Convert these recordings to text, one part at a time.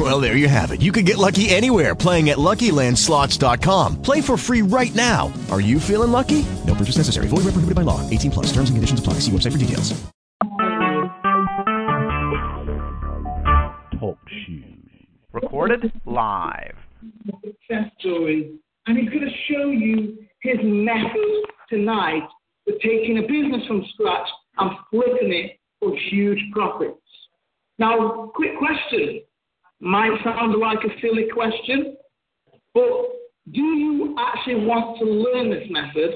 Well, there you have it. You can get lucky anywhere playing at LuckyLandSlots.com. Play for free right now. Are you feeling lucky? No purchase necessary. Void where prohibited by law. 18 plus. Terms and conditions apply. See website for details. Talk shoes. Recorded live. success stories, and he's going to show you his method tonight for taking a business from scratch and flipping it for huge profits. Now, quick question. Might sound like a silly question, but do you actually want to learn this method,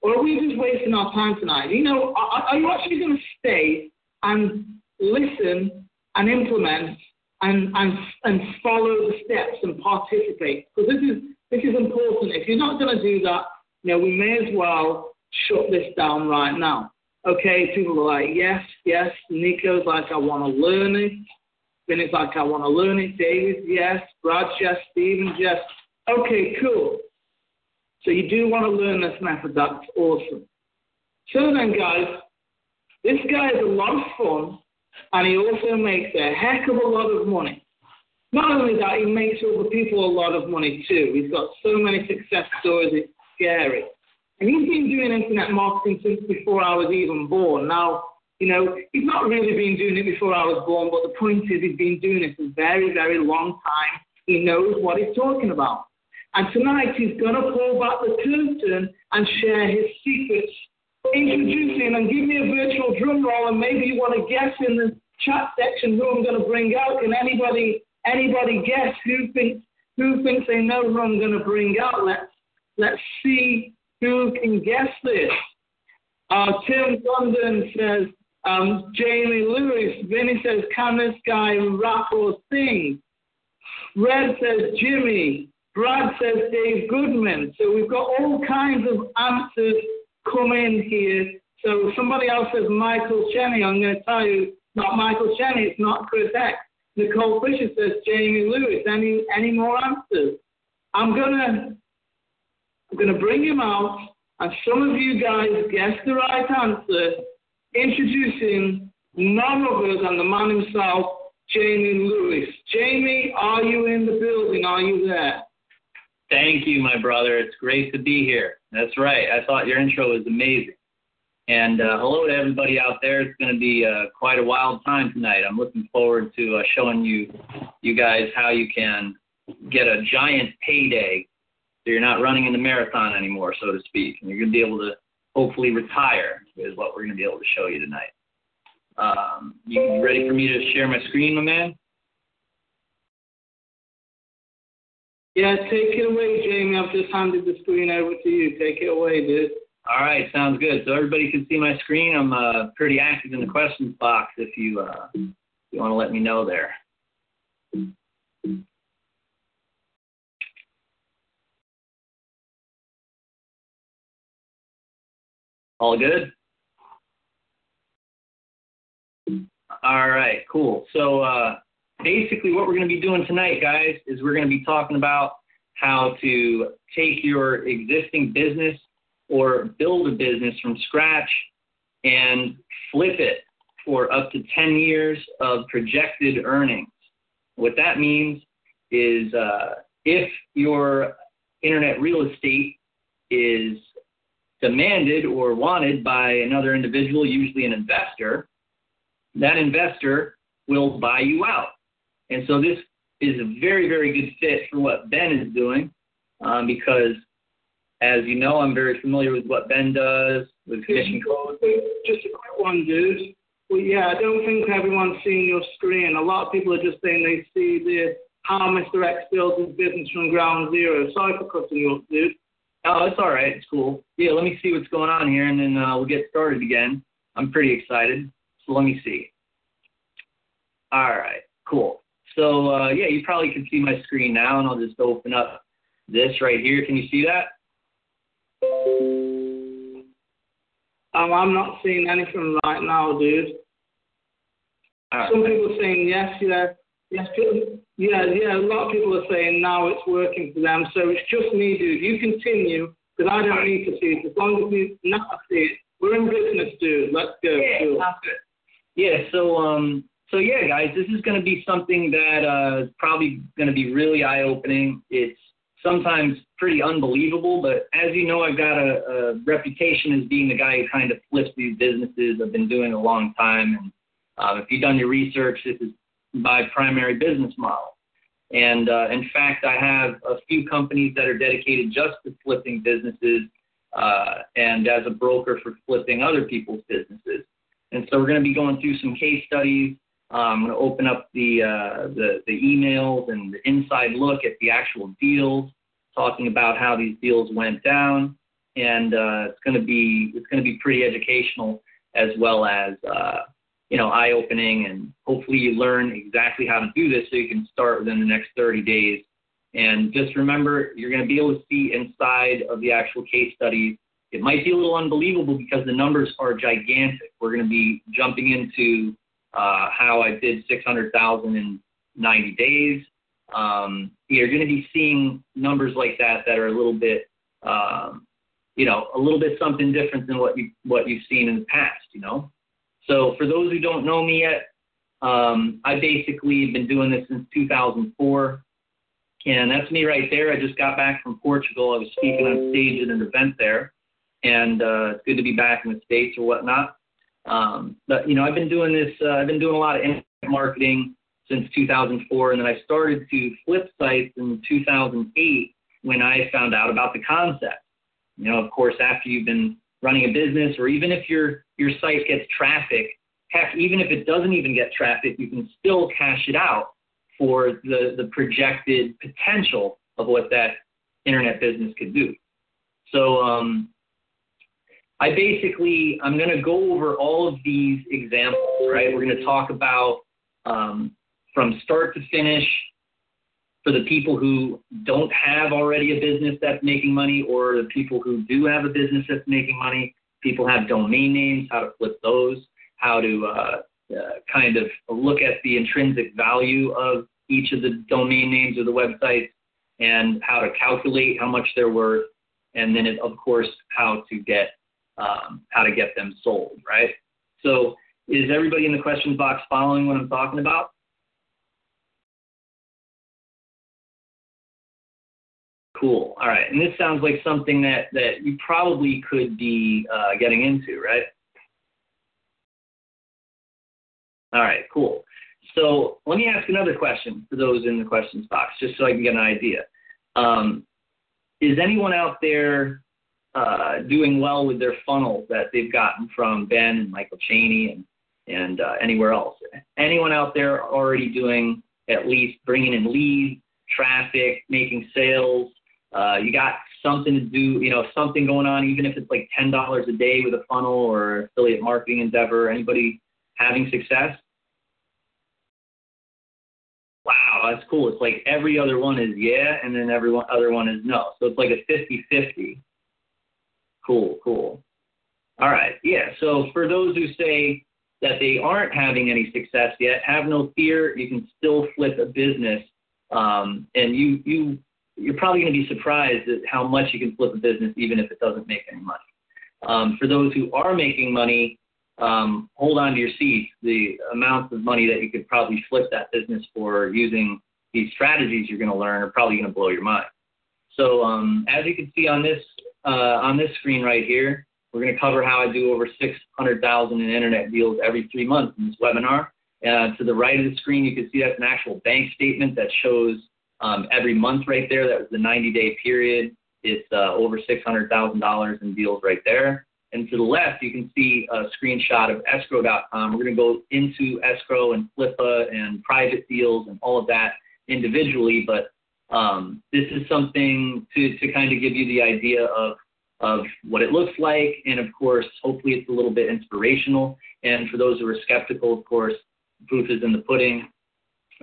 or are we just wasting our time tonight? You know, are, are you actually going to stay and listen and implement and, and, and follow the steps and participate. Because this is, this is important. If you're not going to do that, you know, we may as well shut this down right now. Okay, people are like, yes, yes. Nico's like, I want to learn it. Vinny's like, I want to learn it. David, yes. Brad, yes. Steven, yes. Okay, cool. So you do want to learn this method. That's awesome. So then, guys, this guy is a lot of fun and he also makes a heck of a lot of money. Not only that, he makes other people a lot of money too. He's got so many success stories, it's scary. And he's been doing internet marketing since before I was even born. Now, you know, he's not really been doing it before I was born, but the point is he's been doing it for a very, very long time. He knows what he's talking about. And tonight he's going to pull back the curtain and share his secrets introducing and give me a virtual drum roll and maybe you want to guess in the chat section who I'm going to bring out. Can anybody anybody guess who thinks who thinks they know who I'm going to bring out? Let's let's see who can guess this. Uh, Tim London says um, Jamie Lewis. Vinny says, can this guy rap or sing? Red says Jimmy. Brad says Dave Goodman. So we've got all kinds of answers come in here. So somebody else says Michael Cheney. I'm going to tell you, not Michael Cheney. It's not Chris X. Nicole Fisher says Jamie Lewis. Any any more answers? I'm gonna I'm gonna bring him out, and some of you guys guessed the right answer. Introducing other than the man himself, Jamie Lewis. Jamie, are you in the building? Are you there? Thank you, my brother. It's great to be here. That's right. I thought your intro was amazing. And uh, hello to everybody out there. It's going to be uh, quite a wild time tonight. I'm looking forward to uh, showing you, you guys, how you can get a giant payday, so you're not running in the marathon anymore, so to speak. And you're going to be able to hopefully retire is what we're going to be able to show you tonight. Um, you ready for me to share my screen, my man? Yeah, take it away, Jamie. I've just handed the screen over to you. Take it away, dude. All right, sounds good. So everybody can see my screen. I'm uh, pretty active in the questions box if you uh, you want to let me know there. All good? All right, cool. So uh, basically what we're going to be doing tonight, guys, is we're going to be talking about how to take your existing business or build a business from scratch and flip it for up to 10 years of projected earnings. What that means is uh, if your internet real estate is demanded or wanted by another individual, usually an investor, that investor will buy you out. And so this is a very, very good fit for what Ben is doing um, because, as you know, I'm very familiar with what Ben does with commission code. Just a quick one, dude. Well, yeah, I don't think everyone's seeing your screen. A lot of people are just saying they see the how Mr. X builds his business from ground zero. Sorry for cutting you off, dude. Oh, it's all right. It's cool. Yeah, let me see what's going on here, and then uh, we'll get started again. I'm pretty excited. So let me see. All right, cool. So uh, yeah, you probably can see my screen now, and I'll just open up this right here. Can you see that? Um, I'm not seeing anything right now, dude. Some people are saying yes, yeah, yes, yeah, yeah. A lot of people are saying now it's working for them. So it's just me, dude. You continue because I don't need to see it. As long as you not see it, we're in business, dude. Let's go. Cool. Yeah, so um so yeah guys, this is gonna be something that uh is probably gonna be really eye opening. It's sometimes pretty unbelievable, but as you know I've got a, a reputation as being the guy who kind of flips these businesses. I've been doing it a long time and um, if you've done your research, this is my primary business model. And uh, in fact, I have a few companies that are dedicated just to flipping businesses uh, and as a broker for flipping other people's businesses. And so we're going to be going through some case studies. Um, I'm going to open up the, uh, the the emails and the inside look at the actual deals, talking about how these deals went down, and uh, it's going to be it's going to be pretty educational as well as uh, you know eye opening, and hopefully you learn exactly how to do this so you can start within the next 30 days. And just remember, you're going to be able to see inside of the actual case studies it might be a little unbelievable because the numbers are gigantic. We're going to be jumping into uh, how I did 600,000 in 90 days. Um, you're going to be seeing numbers like that that are a little bit, um, you know, a little bit something different than what you what you've seen in the past. You know, so for those who don't know me yet, um, I basically have been doing this since 2004. And that's me right there. I just got back from Portugal. I was speaking on stage at an event there and uh, it's good to be back in the states or whatnot. Um, but you know, I've been doing this. Uh, I've been doing a lot of internet marketing since 2004, and then I started to flip sites in 2008 when I found out about the concept. You know, of course, after you've been running a business, or even if your your site gets traffic, heck, even if it doesn't even get traffic, you can still cash it out for the the projected potential of what that internet business could do. So um, I basically, I'm going to go over all of these examples, right? We're going to talk about um, from start to finish for the people who don't have already a business that's making money or the people who do have a business that's making money. People have domain names, how to flip those, how to uh, uh, kind of look at the intrinsic value of each of the domain names or the websites and how to calculate how much they're worth. And then, it, of course, how to get um, how to get them sold, right? So is everybody in the questions box following what I'm talking about? Cool. All right. And this sounds like something that, that you probably could be uh, getting into, right? All right, cool. So let me ask another question for those in the questions box, just so I can get an idea. Um, is anyone out there uh, doing well with their funnels that they've gotten from Ben and Michael Cheney and and uh, anywhere else. Anyone out there already doing at least bringing in leads, traffic, making sales? Uh, you got something to do, you know, something going on, even if it's like ten dollars a day with a funnel or affiliate marketing endeavor. Anybody having success? Wow, that's cool. It's like every other one is yeah, and then every other one is no. So it's like a 50-50. Cool, cool. All right, yeah. So for those who say that they aren't having any success yet, have no fear. You can still flip a business, um, and you you you're probably going to be surprised at how much you can flip a business, even if it doesn't make any money. Um, for those who are making money, um, hold on to your seats. The amounts of money that you could probably flip that business for using these strategies you're going to learn are probably going to blow your mind. So um, as you can see on this uh, on this screen right here, we're going to cover how I do over 600,000 in internet deals every three months in this webinar. Uh, to the right of the screen, you can see that's an actual bank statement that shows um, every month right there. That was the 90-day period. It's uh, over $600,000 in deals right there. And to the left, you can see a screenshot of escrow.com. We're going to go into escrow and Flippa and private deals and all of that individually, but um, this is something to, to kind of give you the idea of, of what it looks like. And of course, hopefully it's a little bit inspirational. And for those who are skeptical, of course, proof is in the pudding.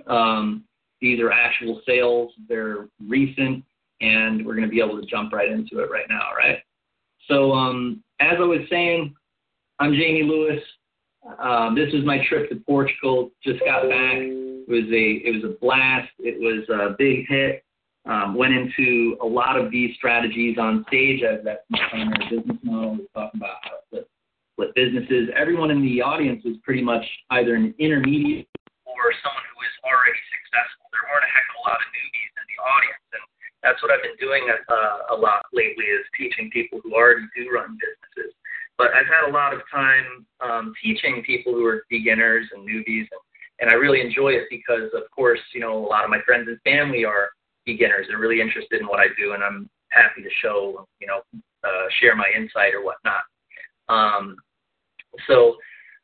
Um, these are actual sales. They're recent, and we're going to be able to jump right into it right now, right? So um, as I was saying, I'm Jamie Lewis. Um, this is my trip to Portugal. Just got back. Was a it was a blast. It was a big hit. Um, went into a lot of these strategies on stage as that's my primary business model. We talk about how flip, flip businesses. Everyone in the audience was pretty much either an intermediate or someone who is already successful. There weren't a heck of a lot of newbies in the audience, and that's what I've been doing uh, a lot lately is teaching people who already do run businesses. But I've had a lot of time um, teaching people who are beginners and newbies, and, and I really enjoy it because, of course, you know, a lot of my friends and family are beginners. They're really interested in what I do, and I'm happy to show, you know, uh, share my insight or whatnot. Um, so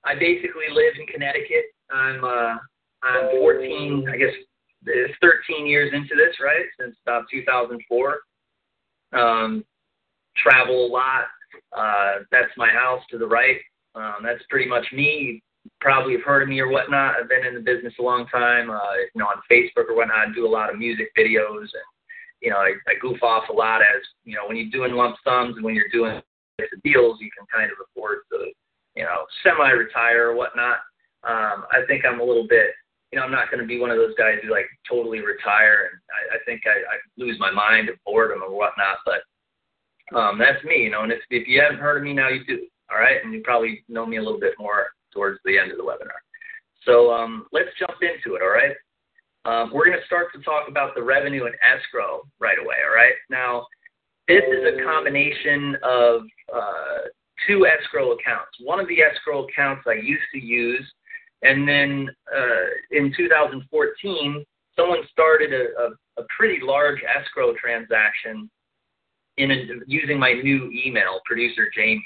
I basically live in Connecticut. I'm uh, I'm 14, I guess it's 13 years into this, right? Since about 2004. Um, travel a lot. Uh, that's my house to the right. Um, that's pretty much me probably have heard of me or whatnot. I've been in the business a long time. Uh, you know, on Facebook or whatnot, I do a lot of music videos, and you know, I, I goof off a lot as you know when you're doing lump sums and when you're doing deals, you can kind of afford to you know semi-retire or whatnot. Um, I think I'm a little bit. You know, I'm not going to be one of those guys who like totally retire, and I, I think I, I lose my mind of boredom or whatnot. But um, that's me, you know. And if if you haven't heard of me now, you do. All right, and you probably know me a little bit more towards the end of the webinar. So um, let's jump into it, all right? Um, we're going to start to talk about the revenue and escrow right away, all right? Now, this is a combination of uh, two escrow accounts. One of the escrow accounts I used to use, and then uh, in 2014, someone started a, a, a pretty large escrow transaction in a, using my new email, producer Jamie.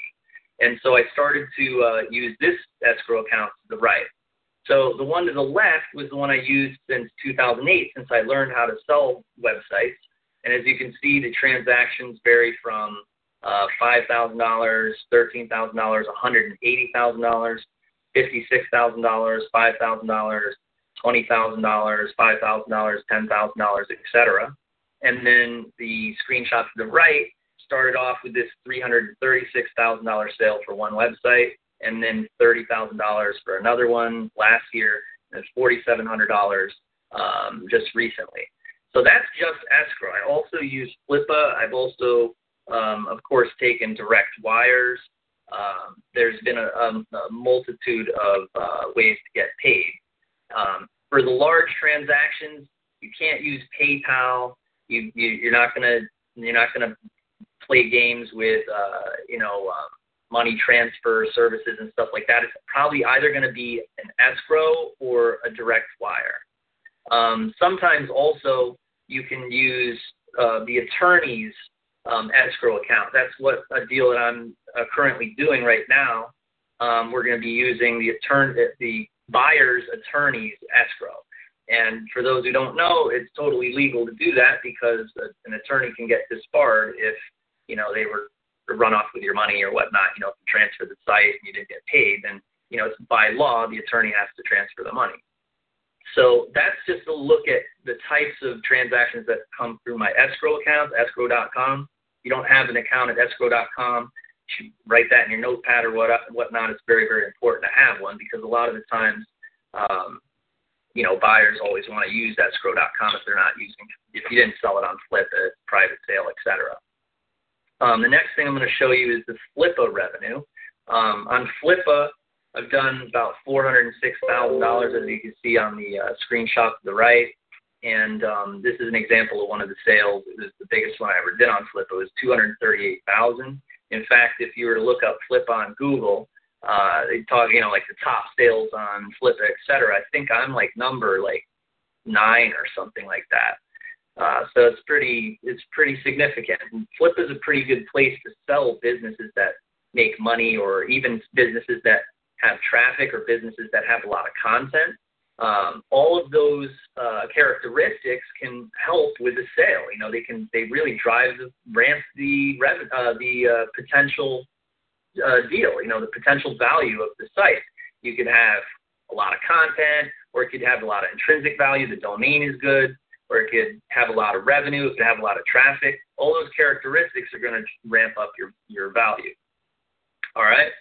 And so I started to uh, use this escrow account to the right. So the one to the left was the one I used since 2008, since I learned how to sell websites. And as you can see, the transactions vary from uh, $5,000, $13,000, $180,000, $56,000, $5,000, $20,000, $5,000, $10,000, etc. And then the screenshot to the right started off with this $336,000 sale for one website and then $30,000 for another one last year and $4,700 um, just recently. So that's just escrow. I also use Flippa. I've also, um, of course, taken direct wires. Um, there's been a, a, a multitude of uh, ways to get paid. Um, for the large transactions, you can't use PayPal. You, you you're not gonna you're not gonna play games with uh, you know um, money transfer services and stuff like that, it's probably either going to be an escrow or a direct wire. Um, sometimes also you can use uh, the attorney's um, escrow account. That's what a deal that I'm uh, currently doing right now. Um, we're going to be using the attorney, the buyer's attorney's escrow. And for those who don't know, it's totally legal to do that because an attorney can get disbarred if you know, they were run off with your money or whatnot, you know, if you transfer the site and you didn't get paid, then, you know, it's by law, the attorney has to transfer the money. So that's just a look at the types of transactions that come through my escrow account, escrow.com. If you don't have an account at escrow.com, you should write that in your notepad or what, whatnot. It's very, very important to have one because a lot of the times, um, you know, buyers always want to use escrow.com if they're not using, if you didn't sell it on Flippa private sale, etc. Um, the next thing I'm going to show you is the Flippa revenue. Um, on Flippa, I've done about $406,000 as you can see on the uh, screenshot to the right. And um, this is an example of one of the sales. It was the biggest one I ever did on Flippa. It was 238000 In fact, if you were to look up Flippa on Google, uh, they talk, you know, like the top sales on Flippa, et cetera. I think I'm like number like nine or something like that. Uh, so it's pretty it's pretty significant. Flippa is a pretty good place to sell businesses that make money, or even businesses that have traffic, or businesses that have a lot of content. Um, all of those uh, characteristics can help with the sale. You know, they can they really drive the ramp the rev, uh, the uh, potential uh, deal. You know, the potential value of the site. You could have a lot of content, or it could have a lot of intrinsic value. The domain is good or it could have a lot of revenue, it could have a lot of traffic. All those characteristics are going to ramp up your, your value. All right.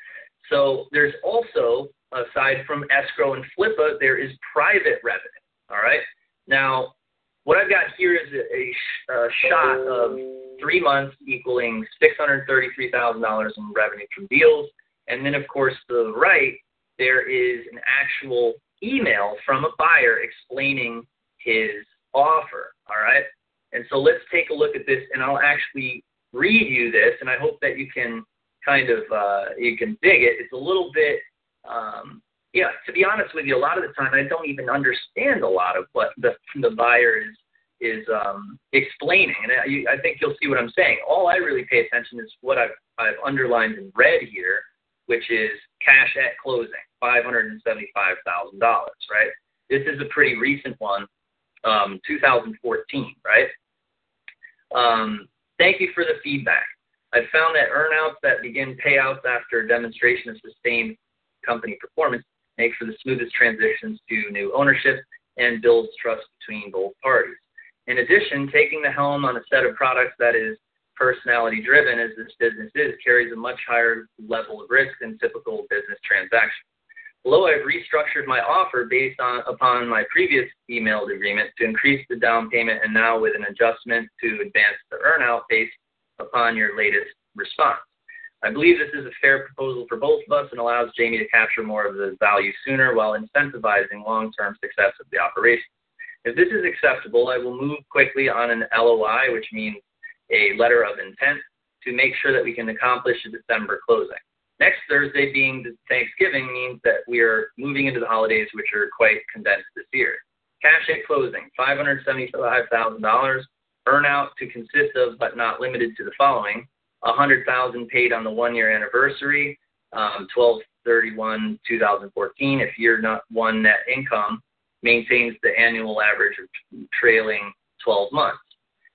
So there's also, aside from escrow and Flippa, there is private revenue. All right. Now, what I've got here is a, a shot of three months equaling $633,000 in revenue from deals. And then, of course, to the right, there is an actual email from a buyer explaining his offer. All right. And so let's take a look at this, and I'll actually read you this, and I hope that you can kind of uh, you can dig it. It's a little bit, um, yeah. To be honest with you, a lot of the time I don't even understand a lot of what the the buyer is is um, explaining, and I, I think you'll see what I'm saying. All I really pay attention is what I've I've underlined in red here, which is cash at closing, five hundred and seventy-five thousand dollars. Right. This is a pretty recent one, um, 2014. Right. Um, thank you for the feedback. I've found that earnouts that begin payouts after a demonstration of sustained company performance make for the smoothest transitions to new ownership and builds trust between both parties. In addition, taking the helm on a set of products that is personality driven, as this business is, carries a much higher level of risk than typical business transactions. Below, I've restructured my offer based on upon my previous emailed agreement to increase the down payment and now with an adjustment to advance the earnout based upon your latest response. I believe this is a fair proposal for both of us and allows Jamie to capture more of the value sooner while incentivizing long-term success of the operation. If this is acceptable, I will move quickly on an LOI, which means a letter of intent, to make sure that we can accomplish a December closing. Next Thursday being Thanksgiving means that we are moving into the holidays, which are quite condensed this year. Cash at closing, $575,000. Earnout to consist of, but not limited to the following: 100,000 paid on the one-year anniversary, um, 12/31/2014. If year not one net income maintains the annual average of trailing 12 months.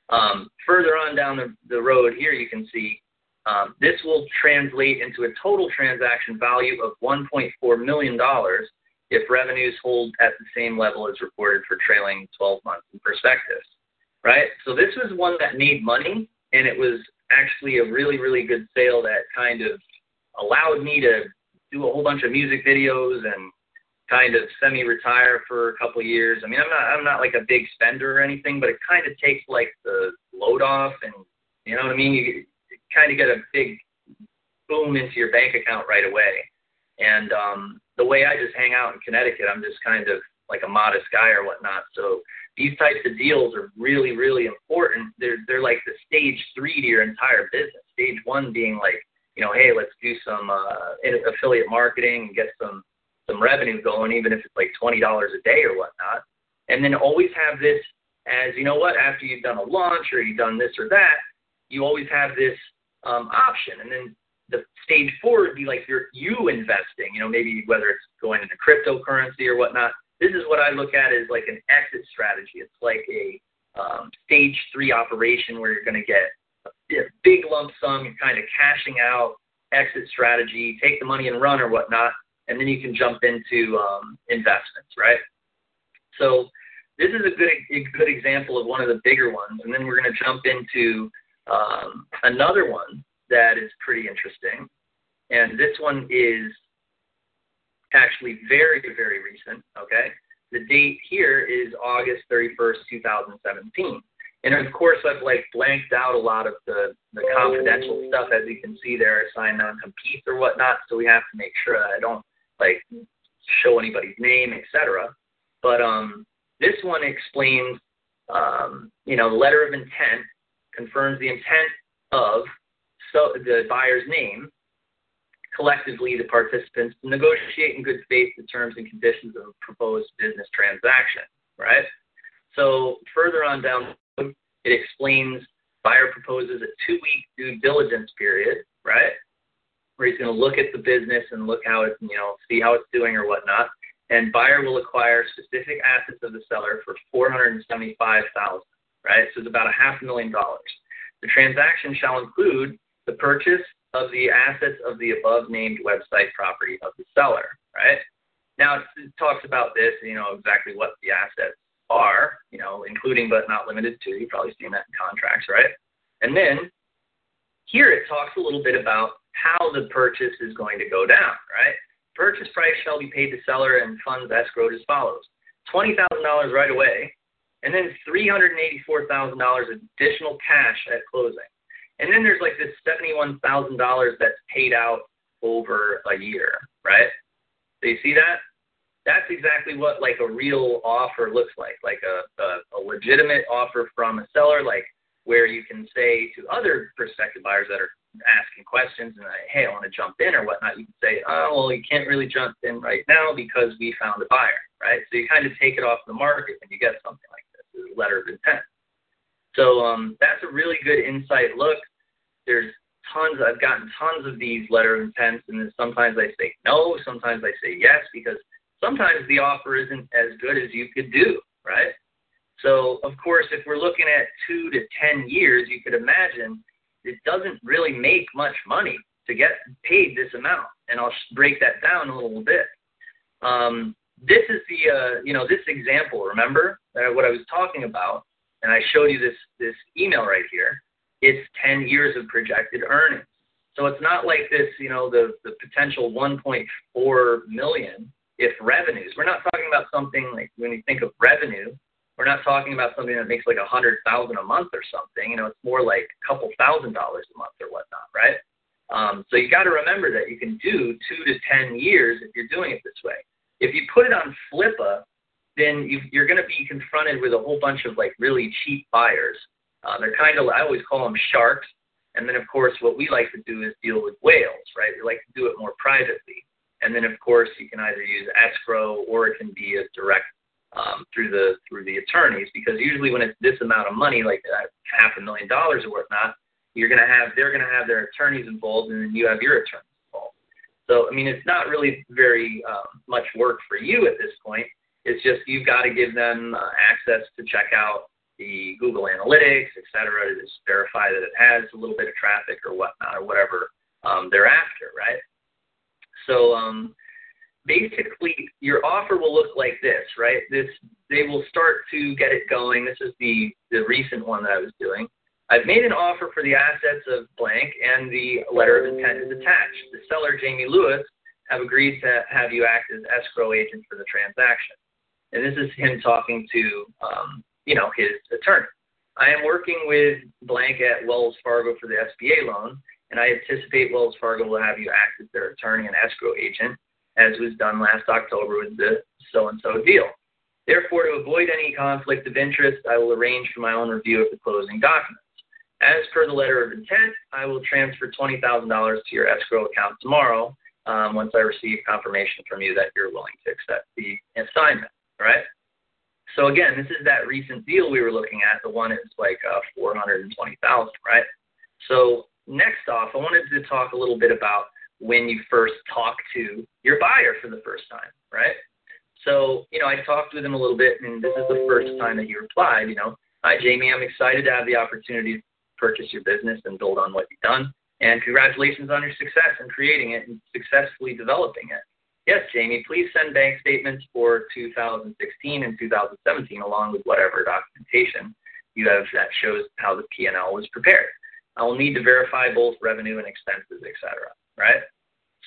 Um, further on down the road here, you can see um, this will translate into a total transaction value of $1.4 million if revenues hold at the same level as reported for trailing 12 months in perspectives, right? So this was one that made money, and it was actually a really, really good sale that kind of allowed me to do a whole bunch of music videos and kind of semi-retire for a couple of years. I mean, I'm not I'm not like a big spender or anything, but it kind of takes like the load off, and you know what I mean. You kind of get a big boom into your bank account right away. And um, the way I just hang out in Connecticut, I'm just kind of like a modest guy or whatnot. So these types of deals are really, really important. They're they're like the stage three to your entire business. Stage one being like, you know, hey, let's do some uh, affiliate marketing and get some some revenue going, even if it's like twenty dollars a day or whatnot. And then always have this as you know what, after you've done a launch or you've done this or that, you always have this um, option. And then the stage four would be like you're you investing, you know, maybe whether it's going into cryptocurrency or whatnot. This is what I look at as like an exit strategy. It's like a um, stage three operation where you're going to get a big lump sum, you're kind of cashing out, exit strategy, take the money and run or whatnot, and then you can jump into um, investments, right? So this is a good a good example of one of the bigger ones, and then we're going to jump into um, another one that is pretty interesting, and this one is actually very, very recent. Okay, the date here is August 31st, 2017. And of course, I've like blanked out a lot of the, the confidential stuff, as you can see there, signed non-compete or whatnot. So we have to make sure that I don't like show anybody's name, etc. But um, this one explains, um, you know, letter of intent confirms the intent of so the buyer's name, collectively the participants to negotiate in good faith the terms and conditions of a proposed business transaction, right? So further on down, it explains buyer proposes a two-week due diligence period, right? Where he's going to look at the business and look how it, you know, see how it's doing or whatnot. And buyer will acquire specific assets of the seller for four hundred and seventy-five thousand right? So it's about a half a million dollars. The transaction shall include the purchase of the assets of the above named website property of the seller, right? Now it talks about this, you know, exactly what the assets are, you know, including but not limited to. You've probably seen that in contracts, right? And then here it talks a little bit about how the purchase is going to go down, right? Purchase price shall be paid to seller and funds escrowed as follows. $20,000 right away, and then $384,000 additional cash at closing. And then there's like this $71,000 that's paid out over a year, right? So you see that? That's exactly what like a real offer looks like, like a, a, a legitimate offer from a seller, like where you can say to other prospective buyers that are asking questions and like, hey, I want to jump in or whatnot, you can say, oh, well, you can't really jump in right now because we found a buyer, right? So you kind of take it off the market when you get something like letter of intent. So um, that's a really good insight look. There's tons, I've gotten tons of these letter of intents, and sometimes I say no, sometimes I say yes, because sometimes the offer isn't as good as you could do, right? So, of course, if we're looking at two to 10 years, you could imagine it doesn't really make much money to get paid this amount. And I'll break that down a little bit. Um, this is the, uh, you know, this example, remember uh, what I was talking about? And I showed you this, this email right here. It's 10 years of projected earnings. So it's not like this, you know, the, the potential 1.4 million if revenues. We're not talking about something like when you think of revenue, we're not talking about something that makes like a hundred thousand a month or something. You know, it's more like a couple thousand dollars a month or whatnot, right? Um, so you got to remember that you can do two to ten years if you're doing it this way. If you put it on Flippa, then you, you're going to be confronted with a whole bunch of like really cheap buyers. Uh, they're kind of I always call them sharks. And then of course what we like to do is deal with whales, right? We like to do it more privately. And then of course you can either use escrow or it can be a direct um, through the through the attorneys because usually when it's this amount of money, like uh, half a million dollars or whatnot, you're going to have they're going to have their attorneys involved, and then you have your attorneys. So I mean, it's not really very um, much work for you at this point. It's just you've got to give them uh, access to check out the Google Analytics, et cetera, to just verify that it has a little bit of traffic or whatnot or whatever um, they're after, right? So um, basically your offer will look like this, right? This they will start to get it going. This is the the recent one that I was doing. I've made an offer for the assets of blank, and the letter of intent is attached. The seller, Jamie Lewis, have agreed to have you act as escrow agent for the transaction. And this is him talking to, um, you know, his attorney. I am working with blank at Wells Fargo for the SBA loan, and I anticipate Wells Fargo will have you act as their attorney and escrow agent as was done last October with the so-and-so deal. Therefore, to avoid any conflict of interest, I will arrange for my own review of the closing documents. As per the letter of intent, I will transfer $20,000 to your escrow account tomorrow um, once I receive confirmation from you that you're willing to accept the assignment, right? So again, this is that recent deal we were looking at. The one is like uh, 420,000, right? So next off, I wanted to talk a little bit about when you first talk to your buyer for the first time, right? So, you know, I talked with him a little bit, and this is the first time that he replied, you know, Hi, Jamie, I'm excited to have the opportunity purchase your business and build on what you've done. And congratulations on your success in creating it and successfully developing it. Yes, Jamie, please send bank statements for 2016 and 2017 along with whatever documentation you have that shows how the P&L was prepared. I will need to verify both revenue and expenses, et cetera right?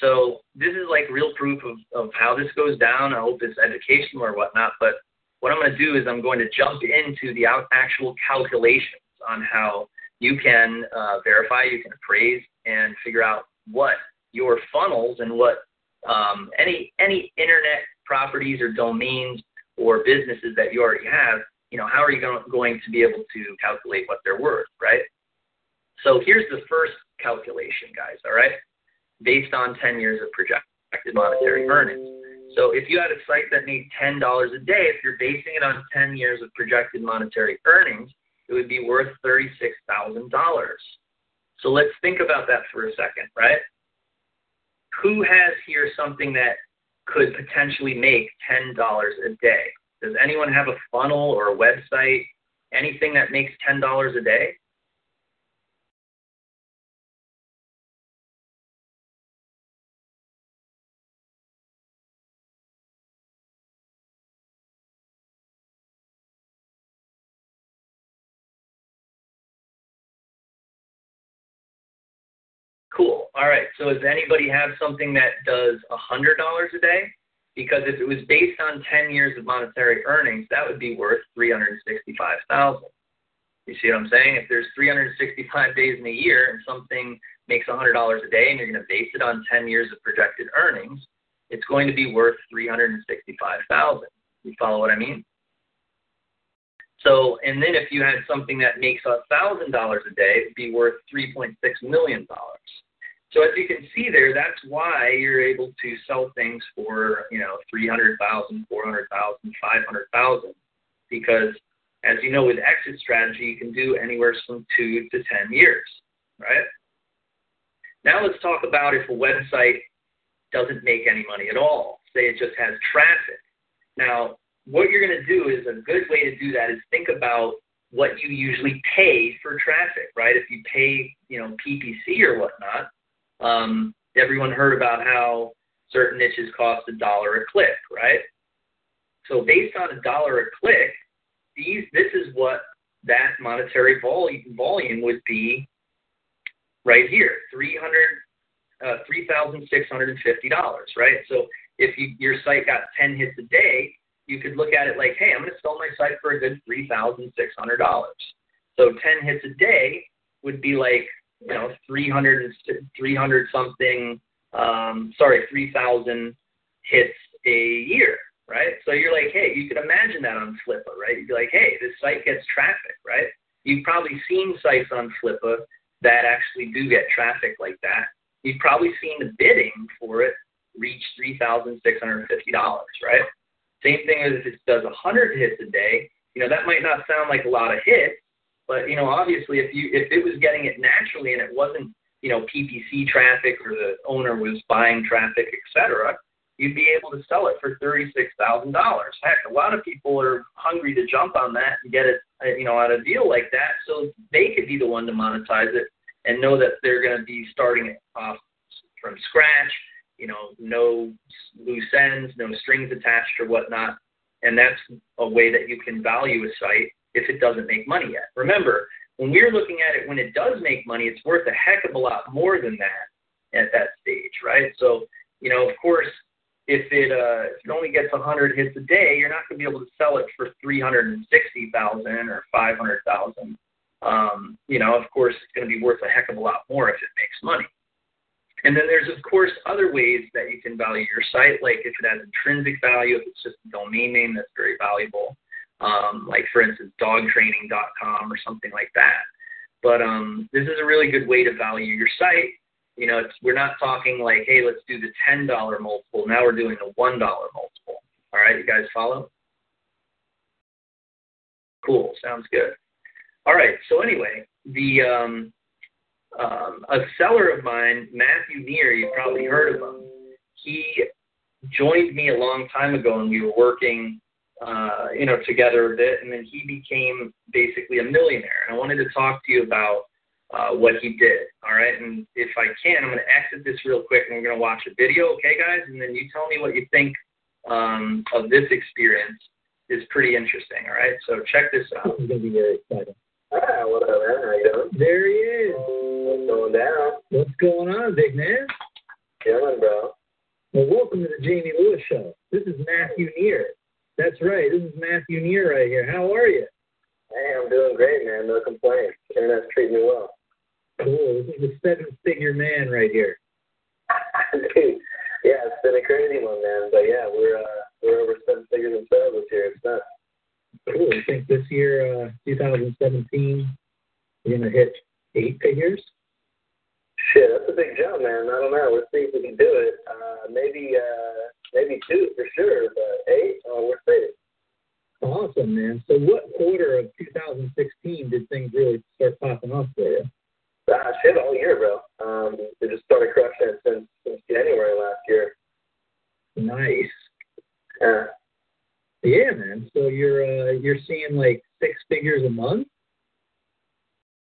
So this is like real proof of, of how this goes down. I hope it's educational or whatnot. But what I'm going to do is I'm going to jump into the actual calculations on how you can uh, verify, you can appraise, and figure out what your funnels and what um, any any internet properties or domains or businesses that you already have, you know, how are you going, going to be able to calculate what they're worth, right? So here's the first calculation, guys. All right based on 10 years of projected monetary earnings. So if you had a site that made $10 a day, if you're basing it on 10 years of projected monetary earnings, it would be worth $36,000. So let's think about that for a second, right? Who has here something that could potentially make $10 a day? Does anyone have a funnel or a website, anything that makes $10 a day? So does anybody have something that does a hundred dollars a day? Because if it was based on ten years of monetary earnings, that would be worth three hundred sixty-five thousand. You see what I'm saying? If there's 365 days in a year and something makes $100 a day and you're going to base it on 10 years of projected earnings, it's going to be worth 365,000. You follow what I mean? So, and then if you had something that makes $1,000 a day, it'd be worth $3.6 million. So as you can see there, that's why you're able to sell things for, you know, 300,000, 400,000, 500,000 because as you know, with exit strategy, you can do anywhere from two to 10 years, right? Now let's talk about if a website doesn't make any money at all. Say it just has traffic. Now, what you're going to do is a good way to do that is think about what you usually pay for traffic, right? If you pay, you know, PPC or whatnot, um, everyone heard about how certain niches cost a dollar a click, right? So based on a dollar a click, these this is what that monetary volume volume would be right here, uh, three thousand six hundred and fifty dollars, right? So if you, your site got ten hits a day, you could look at it like, hey, I'm going to sell my site for a good three thousand six hundred dollars. So ten hits a day would be like you know 300 300 something um sorry 3000 hits a year right? So you're like, hey, you could imagine that on Flippa, right? You'd be like, hey, this site gets traffic, right? You've probably seen sites on Flippa that actually do get traffic like that. You've probably seen the bidding for it reach $3,650, right? Same thing as if it does 100 hits a day. You know, that might not sound like a lot of hits, but you know, obviously, if you if it was getting it naturally and it wasn't, you know, PPC traffic or the owner was buying traffic, et cetera, you'd be able to sell it for $36,000. Heck, a lot of people are hungry to jump on that and get it, uh, you know, at a deal like that so they could be the one to monetize it and know that they're going to be starting it off from scratch, you know, no loose ends, no strings attached or whatnot. And that's a way that you can value a site if it doesn't make money yet. Remember, when we're looking at it when it does make money, it's worth a heck of a lot more than that at that stage, right? So, you know, of course, if it uh, if it only gets 100 hits a day, you're not going to be able to sell it for 360,000 or 500,000. Um, you know, of course, it's going to be worth a heck of a lot more if it makes money. And then there's of course other ways that you can value your site, like if it has intrinsic value, if it's just a domain name that's very valuable, um, like for instance dogtraining.com or something like that. But um, this is a really good way to value your site you know, we're not talking like, hey, let's do the $10 multiple. Now we're doing the $1 multiple. All right, you guys follow? Cool, sounds good. All right, so anyway, the um, um, a seller of mine, Matthew Neer, you've probably heard of him. He joined me a long time ago, and we were working, uh, you know, together a bit, and then he became basically a millionaire. And I wanted to talk to you about uh, what he did. All right, and if I can, I'm going to exit this real quick, and we're going to watch a video, okay, guys? And then you tell me what you think um, of this experience. is pretty interesting. All right, so check this out. It's going to be very exciting. Hi, what up, man? How you doing? There he is. What's going down? What's going on, big man? Chilling, bro. Well, welcome to the Jamie Lewis Show. This is Matthew Neer. That's right. This is Matthew Neer right here. How are you? Hey, I'm doing great, man. No complaints. Internet's treating me well. Cool. This is a seven-figure man right here. Dude, yeah, it's been a crazy one, man. But yeah, we're uh, we're over seven figures in sales this year. It's nuts. Cool. I think this year, uh, 2017, we're gonna hit eight figures. Shit, that's a big jump, man. I don't know. Let's see if we can do it. Uh, maybe uh, maybe two for sure, but eight, uh, we're safe. Awesome, man. So, what quarter of 2016 did things really start popping off for you? Uh, shit, all year, bro. Um, they just started crushing it since, since January last year. Nice. Yeah. Yeah, man. So you're uh, you're seeing like six figures a month.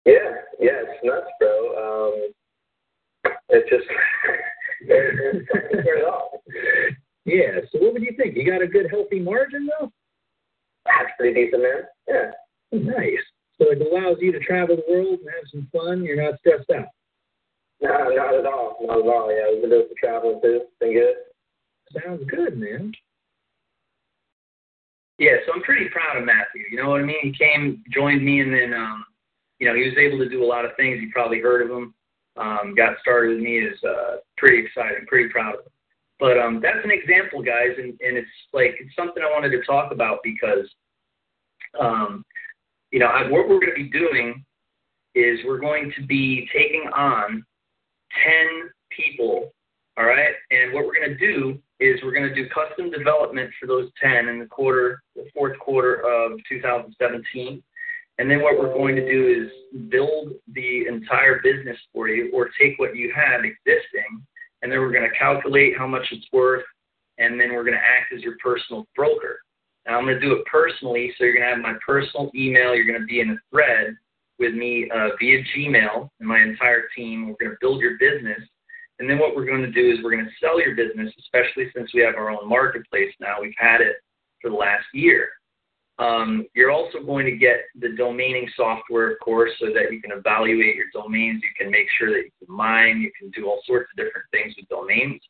Yeah, yeah, it's nuts, bro. Um, it's just it's it off. Yeah. So what would you think? You got a good, healthy margin, though. That's pretty decent, man. Yeah. Nice. So it allows you to travel the world and have some fun. You're not stressed out. No, not at all. Not at all. Yeah, we've been doing some traveling too. Been good. Sounds good, man. Yeah, so I'm pretty proud of Matthew. You know what I mean? He came, joined me, and then um, you know he was able to do a lot of things. You probably heard of him. Um, got started with me is uh, pretty exciting. Pretty proud of him. But um, that's an example, guys, and, and it's like it's something I wanted to talk about because um, you know I, what we're going to be doing is we're going to be taking on ten people. All right, and what we're going to do is we're going to do custom development for those 10 in the quarter, the fourth quarter of 2017. And then what we're going to do is build the entire business for you or take what you have existing and then we're going to calculate how much it's worth and then we're going to act as your personal broker. Now I'm going to do it personally, so you're going to have my personal email. You're going to be in a thread with me uh, via Gmail and my entire team. We're going to build your business and then what we're going to do is we're going to sell your business, especially since we have our own marketplace now. We've had it for the last year. Um, you're also going to get the domaining software, of course, so that you can evaluate your domains. You can make sure that you can mine. You can do all sorts of different things with domains.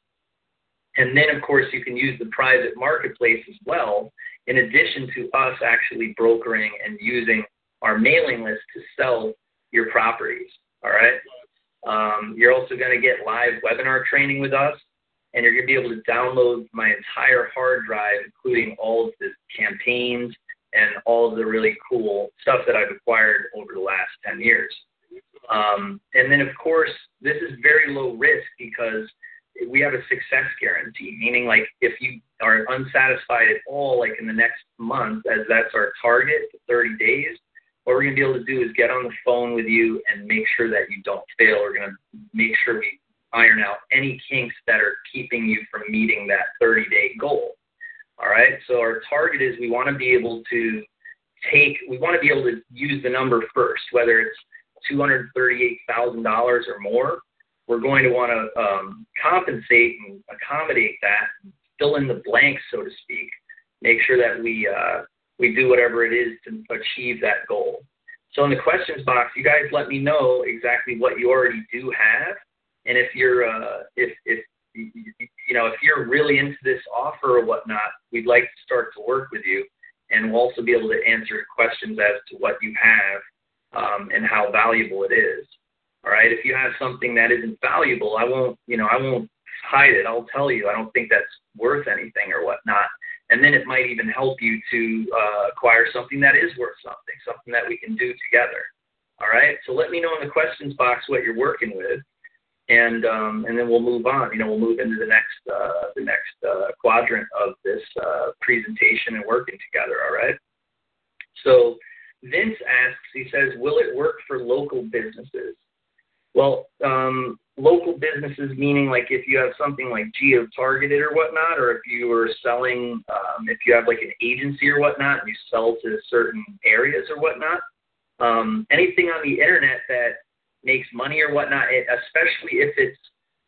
And then, of course, you can use the private marketplace as well, in addition to us actually brokering and using our mailing list to sell your properties. All right. Um, you're also going to get live webinar training with us, and you're going to be able to download my entire hard drive, including all of the campaigns and all of the really cool stuff that I've acquired over the last 10 years. Um, and then, of course, this is very low risk because we have a success guarantee, meaning like if you are unsatisfied at all, like in the next month, as that's our target, 30 days, what we're going to be able to do is get on the phone with you and make sure that you don't fail. We're going to make sure we iron out any kinks that are keeping you from meeting that 30 day goal. All right. So our target is we want to be able to take, we want to be able to use the number first, whether it's $238,000 or more. We're going to want to um, compensate and accommodate that, fill in the blanks, so to speak, make sure that we uh, we do whatever it is to achieve that goal. So in the questions box, you guys let me know exactly what you already do have, and if you're uh, if if you know if you're really into this offer or whatnot, we'd like to start to work with you, and we'll also be able to answer questions as to what you have um, and how valuable it is. All right, if you have something that isn't valuable, I won't you know I won't hide it. I'll tell you I don't think that's worth anything or whatnot and then it might even help you to uh, acquire something that is worth something, something that we can do together. All right. So let me know in the questions box what you're working with, and um, and then we'll move on. You know, we'll move into the next uh, the next uh, quadrant of this uh, presentation and working together. All right. So Vince asks, he says, will it work for local businesses? Well, um, local businesses, meaning like if you have something like geo targeted or whatnot, or if you are selling, um, if you have like an agency or whatnot, and you sell to certain areas or whatnot, um, anything on the internet that makes money or whatnot, it, especially if it's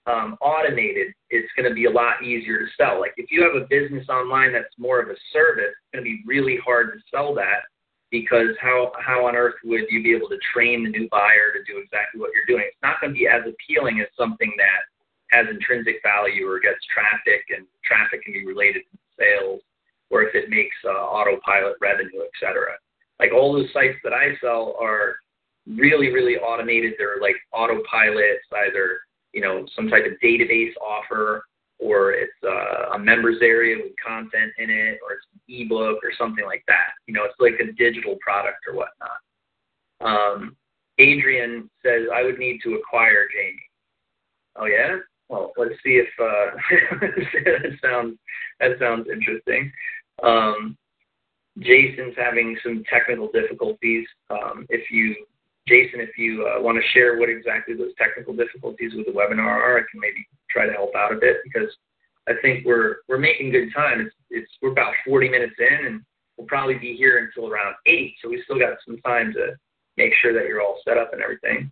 um, automated, it's going to be a lot easier to sell. Like if you have a business online that's more of a service, it's going to be really hard to sell that because how how on earth would you be able to train the new buyer to do exactly what you're doing? It's not going to be as appealing as something that has intrinsic value or gets traffic, and traffic can be related to sales, or if it makes uh, autopilot revenue, et cetera. Like all those sites that I sell are really, really automated. They're like autopilots, either you know some type of database offer or it's uh, a members area with content in it, or it's an ebook or something like that. You know, it's like a digital product or whatnot. Um, Adrian says I would need to acquire Jamie. Oh yeah. Well, let's see if uh, that sounds that sounds interesting. Um, Jason's having some technical difficulties. Um, if you Jason, if you uh, want to share what exactly those technical difficulties with the webinar are, I can maybe try to help out a bit because I think we're we're making good time. It's it's we're about 40 minutes in, and we'll probably be here until around eight. So we still got some time to make sure that you're all set up and everything.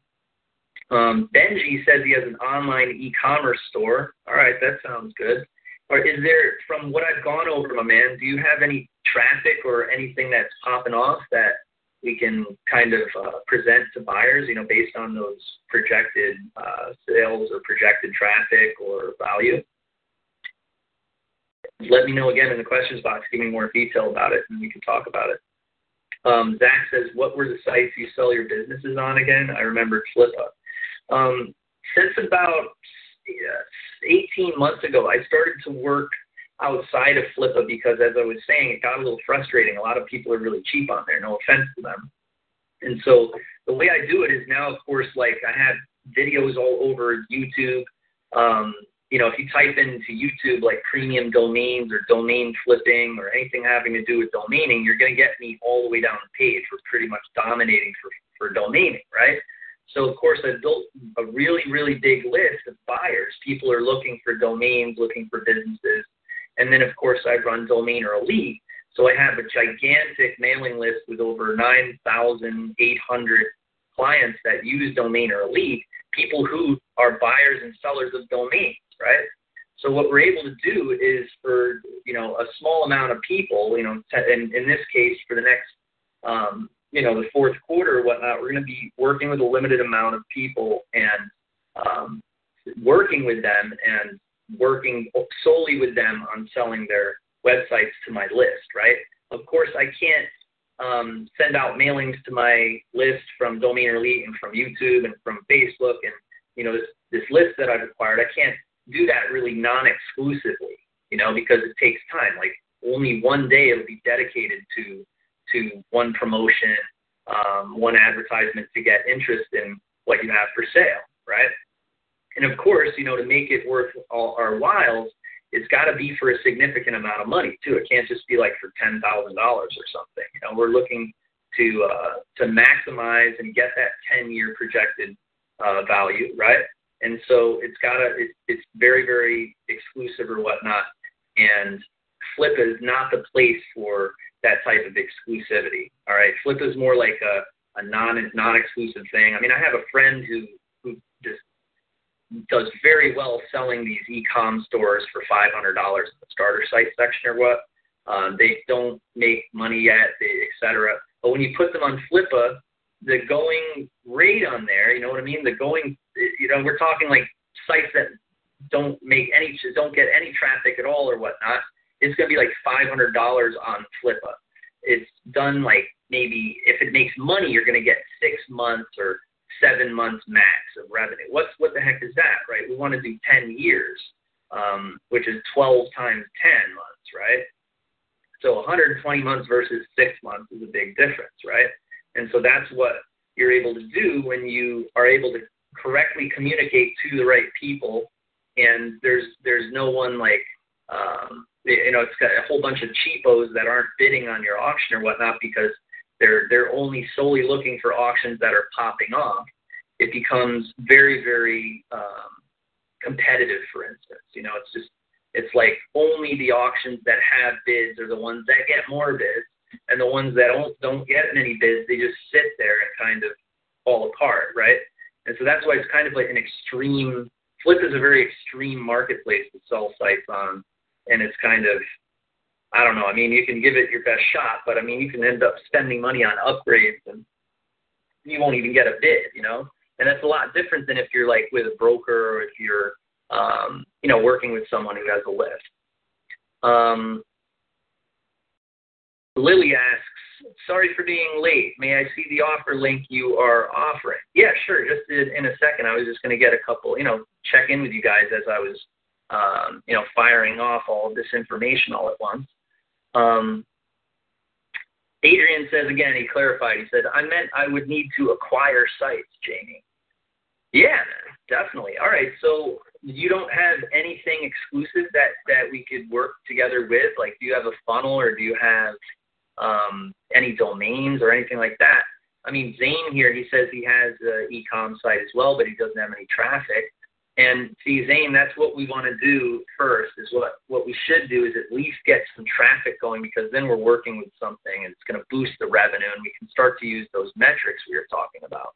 Um, Benji says he has an online e-commerce store. All right, that sounds good. Or is there, from what I've gone over, my man, do you have any traffic or anything that's popping off that we can kind of uh, present to buyers, you know, based on those projected uh, sales or projected traffic or value. Let me know again in the questions box. Give me more detail about it, and we can talk about it. Um, Zach says, "What were the sites you sell your businesses on again?" I remember Flippa. Um, since about yeah, 18 months ago, I started to work outside of Flippa because, as I was saying, it got a little frustrating. A lot of people are really cheap on there. No offense to them. And so the way I do it is now, of course, like I have videos all over YouTube. Um, you know, if you type into YouTube like premium domains or domain flipping or anything having to do with domaining, you're going to get me all the way down the page. We're pretty much dominating for, for domaining, right? So, of course, I built a really, really big list of buyers. People are looking for domains, looking for businesses. And then, of course, I run Domainer Elite. So I have a gigantic mailing list with over 9,800 clients that use Domainer Elite, people who are buyers and sellers of domains, right? So what we're able to do is for, you know, a small amount of people, you know, in, in this case, for the next, um, you know, the fourth quarter or whatnot, we're going to be working with a limited amount of people and um, working with them and working solely with them on selling their websites to my list, right? Of course, I can't um, send out mailings to my list from Domainer Elite and from YouTube and from Facebook and you know this this list that I've acquired. I can't do that really non-exclusively, you know, because it takes time. Like only one day it'll be dedicated to to one promotion, um, one advertisement to get interest in what you have for sale, right? And of course, you know, to make it worth all our whiles, it's got to be for a significant amount of money too. It can't just be like for ten thousand dollars or something. You know, we're looking to uh, to maximize and get that ten year projected uh, value, right? And so it's got to it, it's very very exclusive or whatnot. And Flippa is not the place for that type of exclusivity. All right, Flippa is more like a, a non non exclusive thing. I mean, I have a friend who does very well selling these e-com stores for $500 in the starter site section or what. Um, they don't make money yet, they, et cetera. But when you put them on Flippa, the going rate on there, you know what I mean? The going, you know, we're talking like sites that don't make any, don't get any traffic at all or whatnot. It's going to be like $500 on Flippa. It's done like maybe if it makes money, you're going to get six months or seven months max of revenue. What's what the heck is that, right? We want to do 10 years, um, which is 12 times 10 months, right? So 120 months versus six months is a big difference, right? And so that's what you're able to do when you are able to correctly communicate to the right people. And there's there's no one like um, you know it's got a whole bunch of cheapos that aren't bidding on your auction or whatnot because they're they're only solely looking for auctions that are popping off. It becomes very very um, competitive. For instance, you know, it's just it's like only the auctions that have bids are the ones that get more bids, and the ones that don't don't get many bids, they just sit there and kind of fall apart, right? And so that's why it's kind of like an extreme. Flippa is a very extreme marketplace to sell sites on, and it's kind of I don't know. I mean, you can give it your best shot, but I mean, you can end up spending money on upgrades and you won't even get a bid, you know? And that's a lot different than if you're like with a broker or if you're, um, you know, working with someone who has a list. Um, Lily asks, sorry for being late. May I see the offer link you are offering? Yeah, sure. Just in a second. I was just going to get a couple, you know, check in with you guys as I was, um, you know, firing off all of this information all at once. Um, Adrian says again, he clarified. He said, I meant I would need to acquire sites, Jamie. Yeah, definitely. All right. So you don't have anything exclusive that that we could work together with? Like, do you have a funnel or do you have um, any domains or anything like that? I mean, Zane here, he says he has an e-com site as well, but he doesn't have any traffic. And see, Zane, that's what we want to do first. Is what what we should do is at least get some traffic going because then we're working with something and it's going to boost the revenue and we can start to use those metrics we were talking about.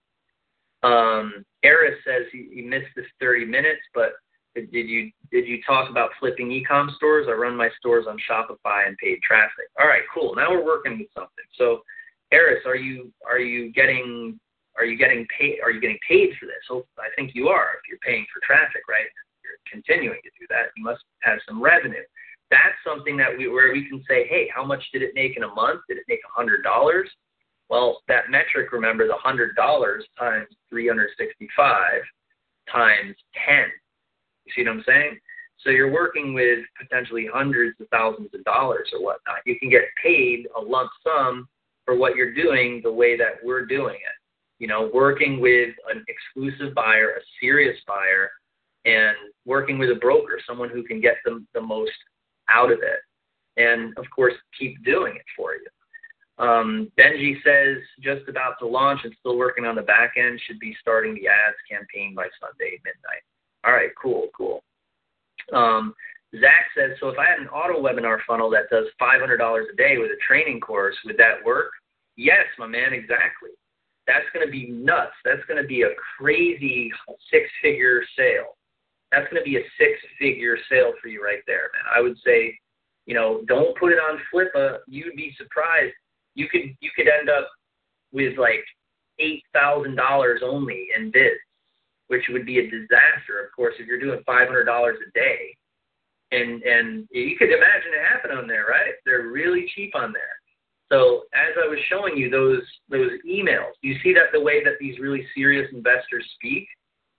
Um, Eris says he, he missed this 30 minutes, but did you did you talk about flipping e-com stores? I run my stores on Shopify and paid traffic. All right, cool. Now we're working with something. So Eris, are you are you getting are you getting paid are you getting paid for this? I think you are. If you're paying for traffic, right? You're continuing to do that. You must have some revenue. That's something that we where we can say, hey, how much did it make in a month? Did it make a hundred dollars? Well, that metric, remember, the hundred dollars times 365 times 10. You see what I'm saying? So you're working with potentially hundreds of thousands of dollars or whatnot. You can get paid a lump sum for what you're doing the way that we're doing it. You know, working with an exclusive buyer, a serious buyer, and working with a broker, someone who can get the, the most out of it. And of course, keep doing it for you. Um, Benji says just about to launch and still working on the back end, should be starting the ads campaign by Sunday midnight. All right, cool, cool. Um, Zach says, so if I had an auto webinar funnel that does $500 a day with a training course, would that work? Yes, my man, exactly. That's going to be nuts. That's going to be a crazy six figure sale. That's going to be a six figure sale for you right there, man. I would say, you know, don't put it on Flippa. You'd be surprised. You could you could end up with like eight thousand dollars only in bids which would be a disaster, of course, if you're doing $500 a day. And and you could imagine it happen on there, right? They're really cheap on there. So as I was showing you those those emails, you see that the way that these really serious investors speak.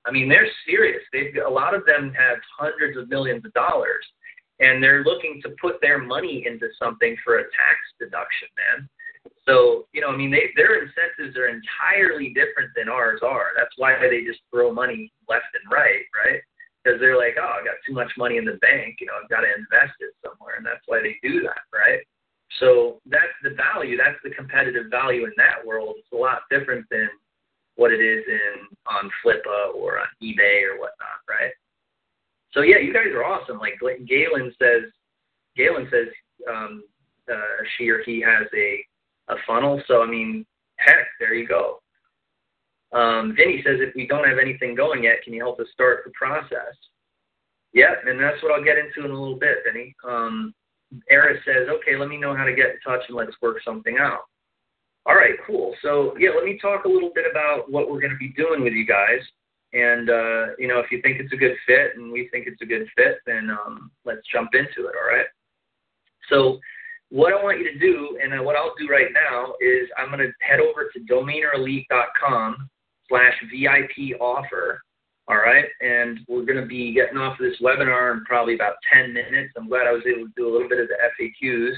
I mean, they're serious. They've a lot of them have hundreds of millions of dollars, and they're looking to put their money into something for a tax deduction, man. So, you know, I mean, they, their incentives are entirely different than ours are. That's why they just throw money left and right, right? Because they're like, oh, I got too much money in the bank, you know, I've got to invest it somewhere, and that's why they do that, right? So that's the value. That's the competitive value in that world. It's a lot different than what it is in on Flippa or on eBay or whatnot, right? So yeah, you guys are awesome. Like Galen says, Galen says um, uh, she or he has a a funnel. So I mean, heck, there you go. Um, Vinny says if we don't have anything going yet, can you help us start the process? Yep, and that's what I'll get into in a little bit, Vinny. Um, Eris says, okay, let me know how to get in touch and let's work something out. All right, cool. So yeah, let me talk a little bit about what we're going to be doing with you guys. And uh, you know, if you think it's a good fit and we think it's a good fit, then um, let's jump into it. All right. So what I want you to do, and what I'll do right now, is I'm going to head over to domainerelite.com slash VIP offer. All right. And we're going to be getting off of this webinar in probably about 10 minutes. I'm glad I was able to do a little bit of the FAQs.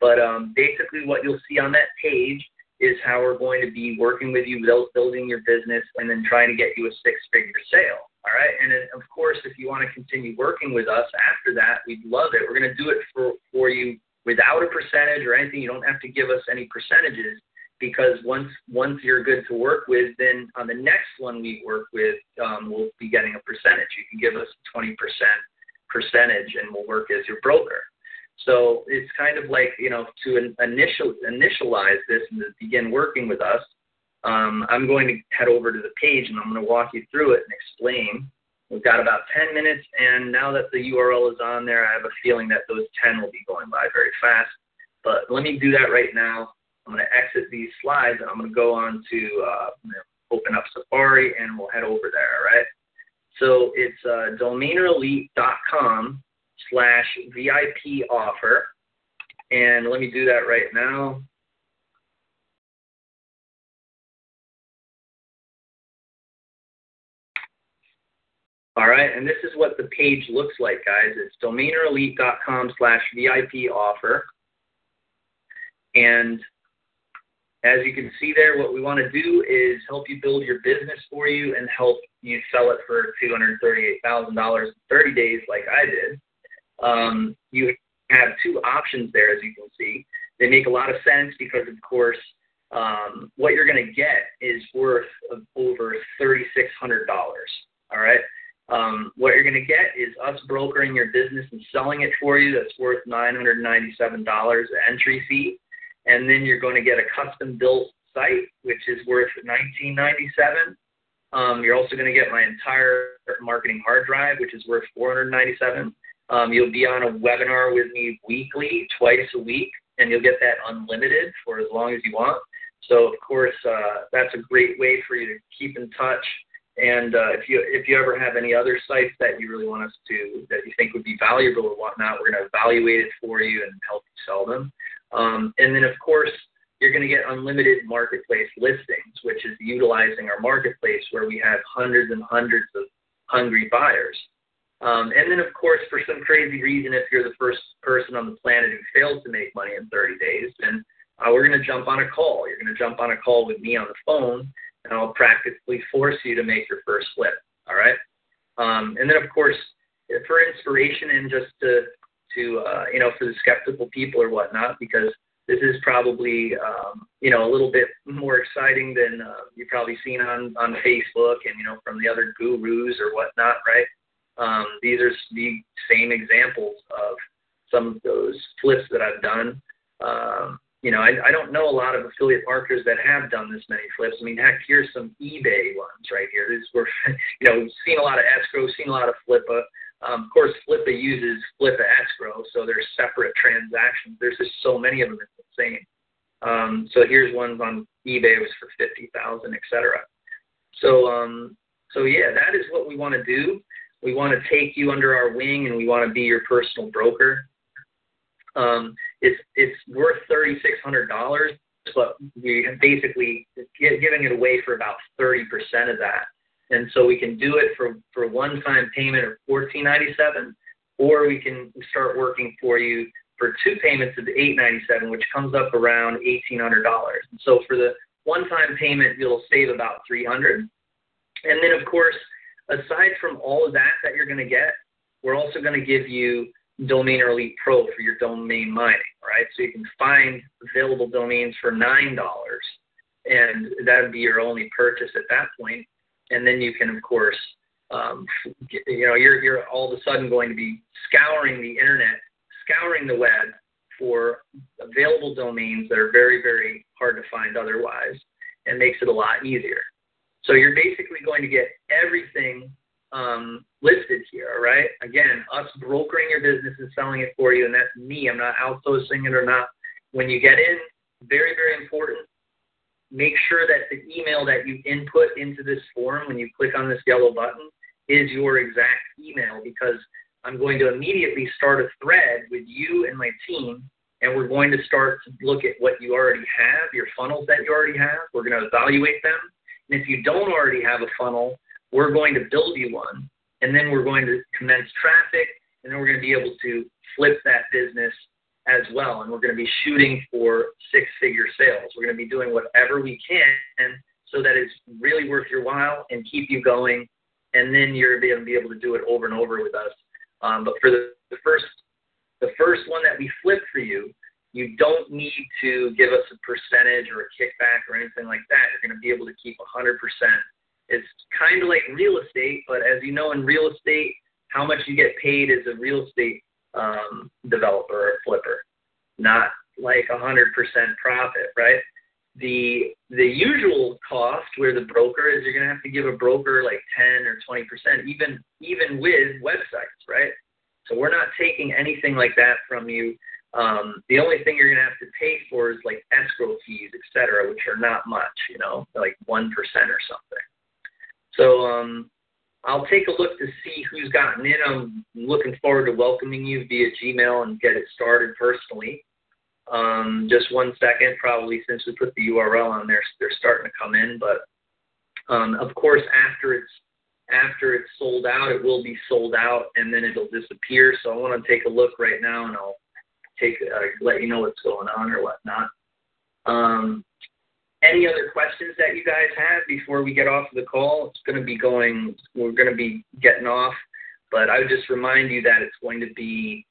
But um, basically, what you'll see on that page is how we're going to be working with you, building your business, and then trying to get you a six figure sale. All right. And then, of course, if you want to continue working with us after that, we'd love it. We're going to do it for, for you without a percentage or anything. You don't have to give us any percentages because once once you're good to work with, then on the next one we work with, um, we'll be getting a percentage. You can give us 20% percentage, and we'll work as your broker. So it's kind of like you know to initial initialize this and to begin working with us. Um, I'm going to head over to the page and I'm going to walk you through it and explain We've got about 10 minutes, and now that the URL is on there, I have a feeling that those 10 will be going by very fast. But let me do that right now. I'm going to exit these slides, and I'm going to go on to uh, open up Safari, and we'll head over there, all right? So it's uh, domainerelite.com slash VIP offer. And let me do that right now. All right, and this is what the page looks like, guys. It's domainerelite.com slash VIP offer. And as you can see there, what we want to do is help you build your business for you and help you sell it for $238,000 in 30 days like I did. Um, you have two options there, as you can see. They make a lot of sense because, of course, um, what you're going to get is worth over $3,600. All right. Um, what you're going to get is us brokering your business and selling it for you. That's worth $997 entry fee, and then you're going to get a custom built site, which is worth 1997. Um, you're also going to get my entire marketing hard drive, which is worth 497. Um, you'll be on a webinar with me weekly, twice a week, and you'll get that unlimited for as long as you want. So of course, uh, that's a great way for you to keep in touch. And uh, if you if you ever have any other sites that you really want us to that you think would be valuable or whatnot, we're going to evaluate it for you and help you sell them. Um, and then of course, you're going to get unlimited marketplace listings, which is utilizing our marketplace where we have hundreds and hundreds of hungry buyers. Um, and then, of course, for some crazy reason, if you're the first person on the planet who fails to make money in 30 days, then uh, we're going to jump on a call. You're going to jump on a call with me on the phone, and I'll practically force you to make your first flip. All right. Um, and then, of course, for inspiration and just to, to uh, you know, for the skeptical people or whatnot, because this is probably, um, you know, a little bit more exciting than uh, you've probably seen on, on Facebook and, you know, from the other gurus or whatnot, right? Um, these are the same examples of some of those flips that I've done. Um, you know, I, I don't know a lot of affiliate marketers that have done this many flips. I mean, heck, here's some eBay ones right here. This were, you know, we've seen a lot of escrow, seen a lot of Flippa. Um, of course, Flippa uses Flippa escrow, so they're separate transactions. There's just so many of them, it's insane. Um, so here's ones on eBay was for fifty thousand, etc. So, um, so yeah, that is what we want to do. We want to take you under our wing, and we want to be your personal broker. Um, it's it's worth thirty six hundred dollars, but we basically giving it away for about thirty percent of that. And so we can do it for for one time payment of fourteen ninety seven, or we can start working for you for two payments of eight ninety seven, which comes up around eighteen hundred dollars. So for the one time payment, you'll save about three hundred. And then of course, aside from all of that that you're going to get, we're also going to give you Domainer Elite Pro for your domain mining, right? So you can find available domains for nine dollars, and that would be your only purchase at that point. And then you can, of course, um, get, you know, you're you're all of a sudden going to be scouring the internet, scouring the web for available domains that are very very hard to find otherwise, and makes it a lot easier. So you're basically going to get everything um, listed here, right? Again, us brokering your business and selling it for you, and that's me. I'm not outsourcing it or not. When you get in, very, very important, make sure that the email that you input into this form when you click on this yellow button is your exact email because I'm going to immediately start a thread with you and my team, and we're going to start to look at what you already have, your funnels that you already have. We're going to evaluate them. And if you don't already have a funnel, we're going to build you one, and then we're going to commence traffic, and then we're going to be able to flip that business as well. And we're going to be shooting for six figure sales. We're going to be doing whatever we can so that it's really worth your while and keep you going. And then you're going to be able to do it over and over with us. Um, but for the, the first the first one that we flip for you, you don't need to give us a percentage or a kickback or anything like that. You're going to be able to keep 100% it's kind of like real estate, but as you know, in real estate, how much you get paid as a real estate um, developer or flipper, not like a hundred percent profit, right? The the usual cost where the broker is, you're gonna have to give a broker like ten or twenty percent, even even with websites, right? So we're not taking anything like that from you. Um, the only thing you're gonna have to pay for is like escrow fees, et cetera, which are not much, you know, like one percent or something. So um, I'll take a look to see who's gotten in. I'm looking forward to welcoming you via Gmail and get it started personally. Um, just one second, probably since we put the URL on there, they're starting to come in. But um, of course, after it's after it's sold out, it will be sold out, and then it'll disappear. So I want to take a look right now, and I'll take uh, let you know what's going on or whatnot. Um, any other questions that you guys have before we get off the call? It's going to be going, we're going to be getting off, but I would just remind you that it's going to be,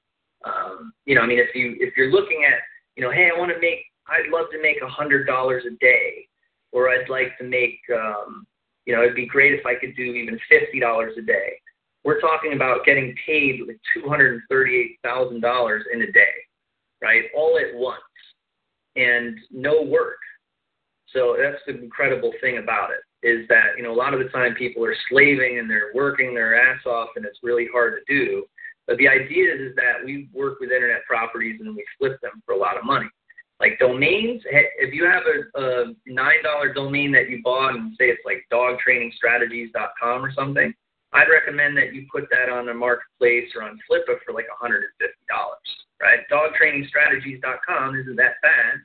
um, you know, I mean, if you if you're looking at, you know, hey, I want to make, I'd love to make a hundred dollars a day, or I'd like to make, um, you know, it'd be great if I could do even fifty dollars a day. We're talking about getting paid with two hundred and thirty-eight thousand dollars in a day, right? All at once, and no work so that's the incredible thing about it is that you know a lot of the time people are slaving and they're working their ass off and it's really hard to do. But the idea is, is that we work with internet properties and we flip them for a lot of money. Like domains, if you have a, a nine dollar domain that you bought and say it's like dogtrainingstrategies.com or something, I'd recommend that you put that on a marketplace or on Flippa for like $150, right? Dogtrainingstrategies.com isn't that bad,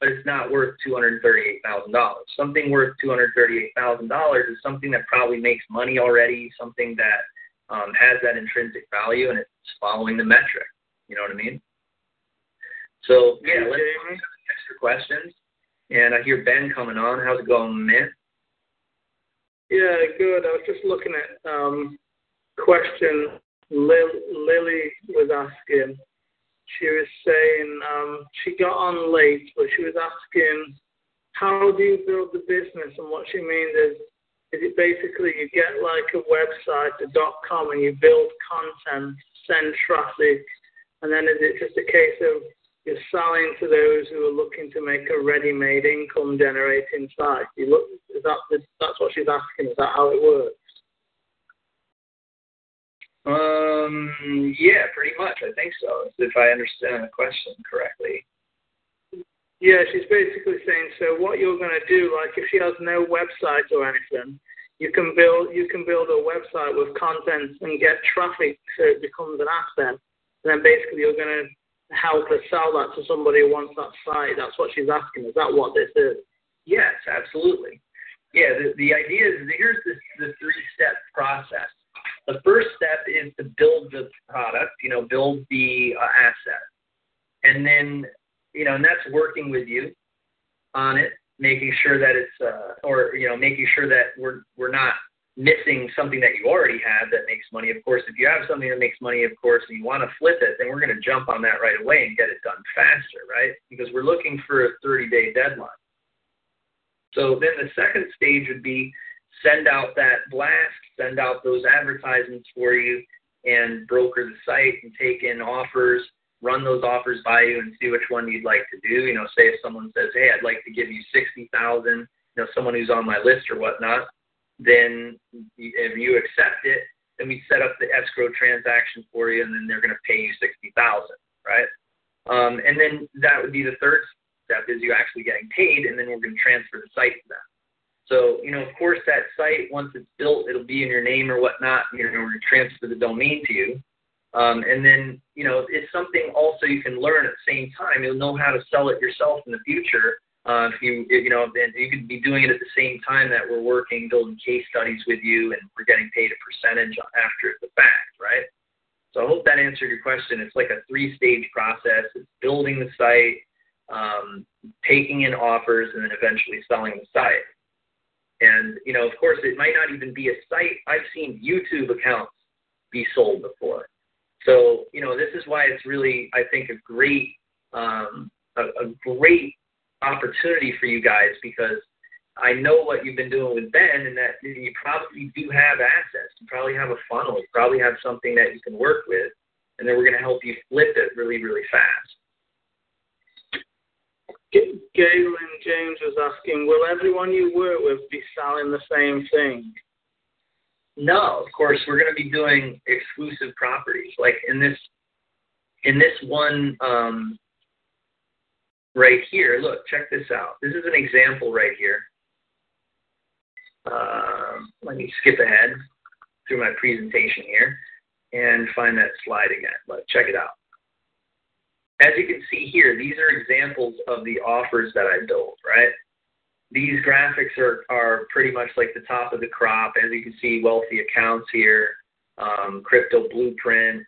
but it's not worth $238,000. Something worth $238,000 is something that probably makes money already, something that um, has that intrinsic value and it's following the metric. You know what I mean? So yeah, let's extra questions. And I hear Ben coming on. How's it going, man? Yeah, good. I was just looking at um question Lil- Lily was asking. She was saying um, she got on late, but she was asking how do you build the business, and what she means is is it basically you get like a website, a dot com, and you build content, send traffic, and then is it just a case of you're selling to those who are looking to make a ready-made income generating site? You look, is that that's what she's asking? Is that how it works? Um, yeah, pretty much. I think so. If I understand the question correctly. Yeah, she's basically saying so. What you're going to do, like if she has no website or anything, you can build you can build a website with content and get traffic so it becomes an asset. And then basically you're going to help her sell that to somebody who wants that site. That's what she's asking. Is that what this is? Yes, absolutely. Yeah, the, the idea is here's the, the three step process. The first step is to build the product, you know, build the uh, asset. And then, you know, and that's working with you on it, making sure that it's, uh, or, you know, making sure that we're, we're not missing something that you already have that makes money. Of course, if you have something that makes money, of course, and you want to flip it, then we're going to jump on that right away and get it done faster, right? Because we're looking for a 30 day deadline. So then the second stage would be send out that blast, send out those advertisements for you, and broker the site and take in offers, run those offers by you, and see which one you'd like to do. You know, say if someone says, "Hey, I'd like to give you sixty thousand, you know, someone who's on my list or whatnot," then if you accept it, then we set up the escrow transaction for you, and then they're going to pay you sixty thousand, right? Um, and then that would be the third step is you actually getting paid, and then we're going to transfer the site to them. So, you know, of course, that site, once it's built, it'll be in your name or whatnot. You know, to transfer the domain to you. Um, and then, you know, it's something also you can learn at the same time. You'll know how to sell it yourself in the future. Uh, if you, if, you know, then you could be doing it at the same time that we're working, building case studies with you, and we're getting paid a percentage after the fact, right? So I hope that answered your question. It's like a three-stage process. It's building the site, um, taking in offers, and then eventually selling the site. And, you know, of course, it might not even be a site. I've seen YouTube accounts be sold before. So, you know, this is why it's really, I think, a great, um, a, a great opportunity for you guys because I know what you've been doing with Ben and that you probably do have assets. You probably have a funnel. You probably have something that you can work with. And then we're going to help you flip it really, really fast. Galen James was asking, will everyone you work with be selling the same thing? No, of course we're going to be doing exclusive properties. Like in this, in this one um, right here. Look, check this out. This is an example right here. Um, let me skip ahead through my presentation here and find that slide again. But check it out as you can see here, these are examples of the offers that I built, right? These graphics are, are pretty much like the top of the crop. As you can see, wealthy accounts here, um, crypto blueprint,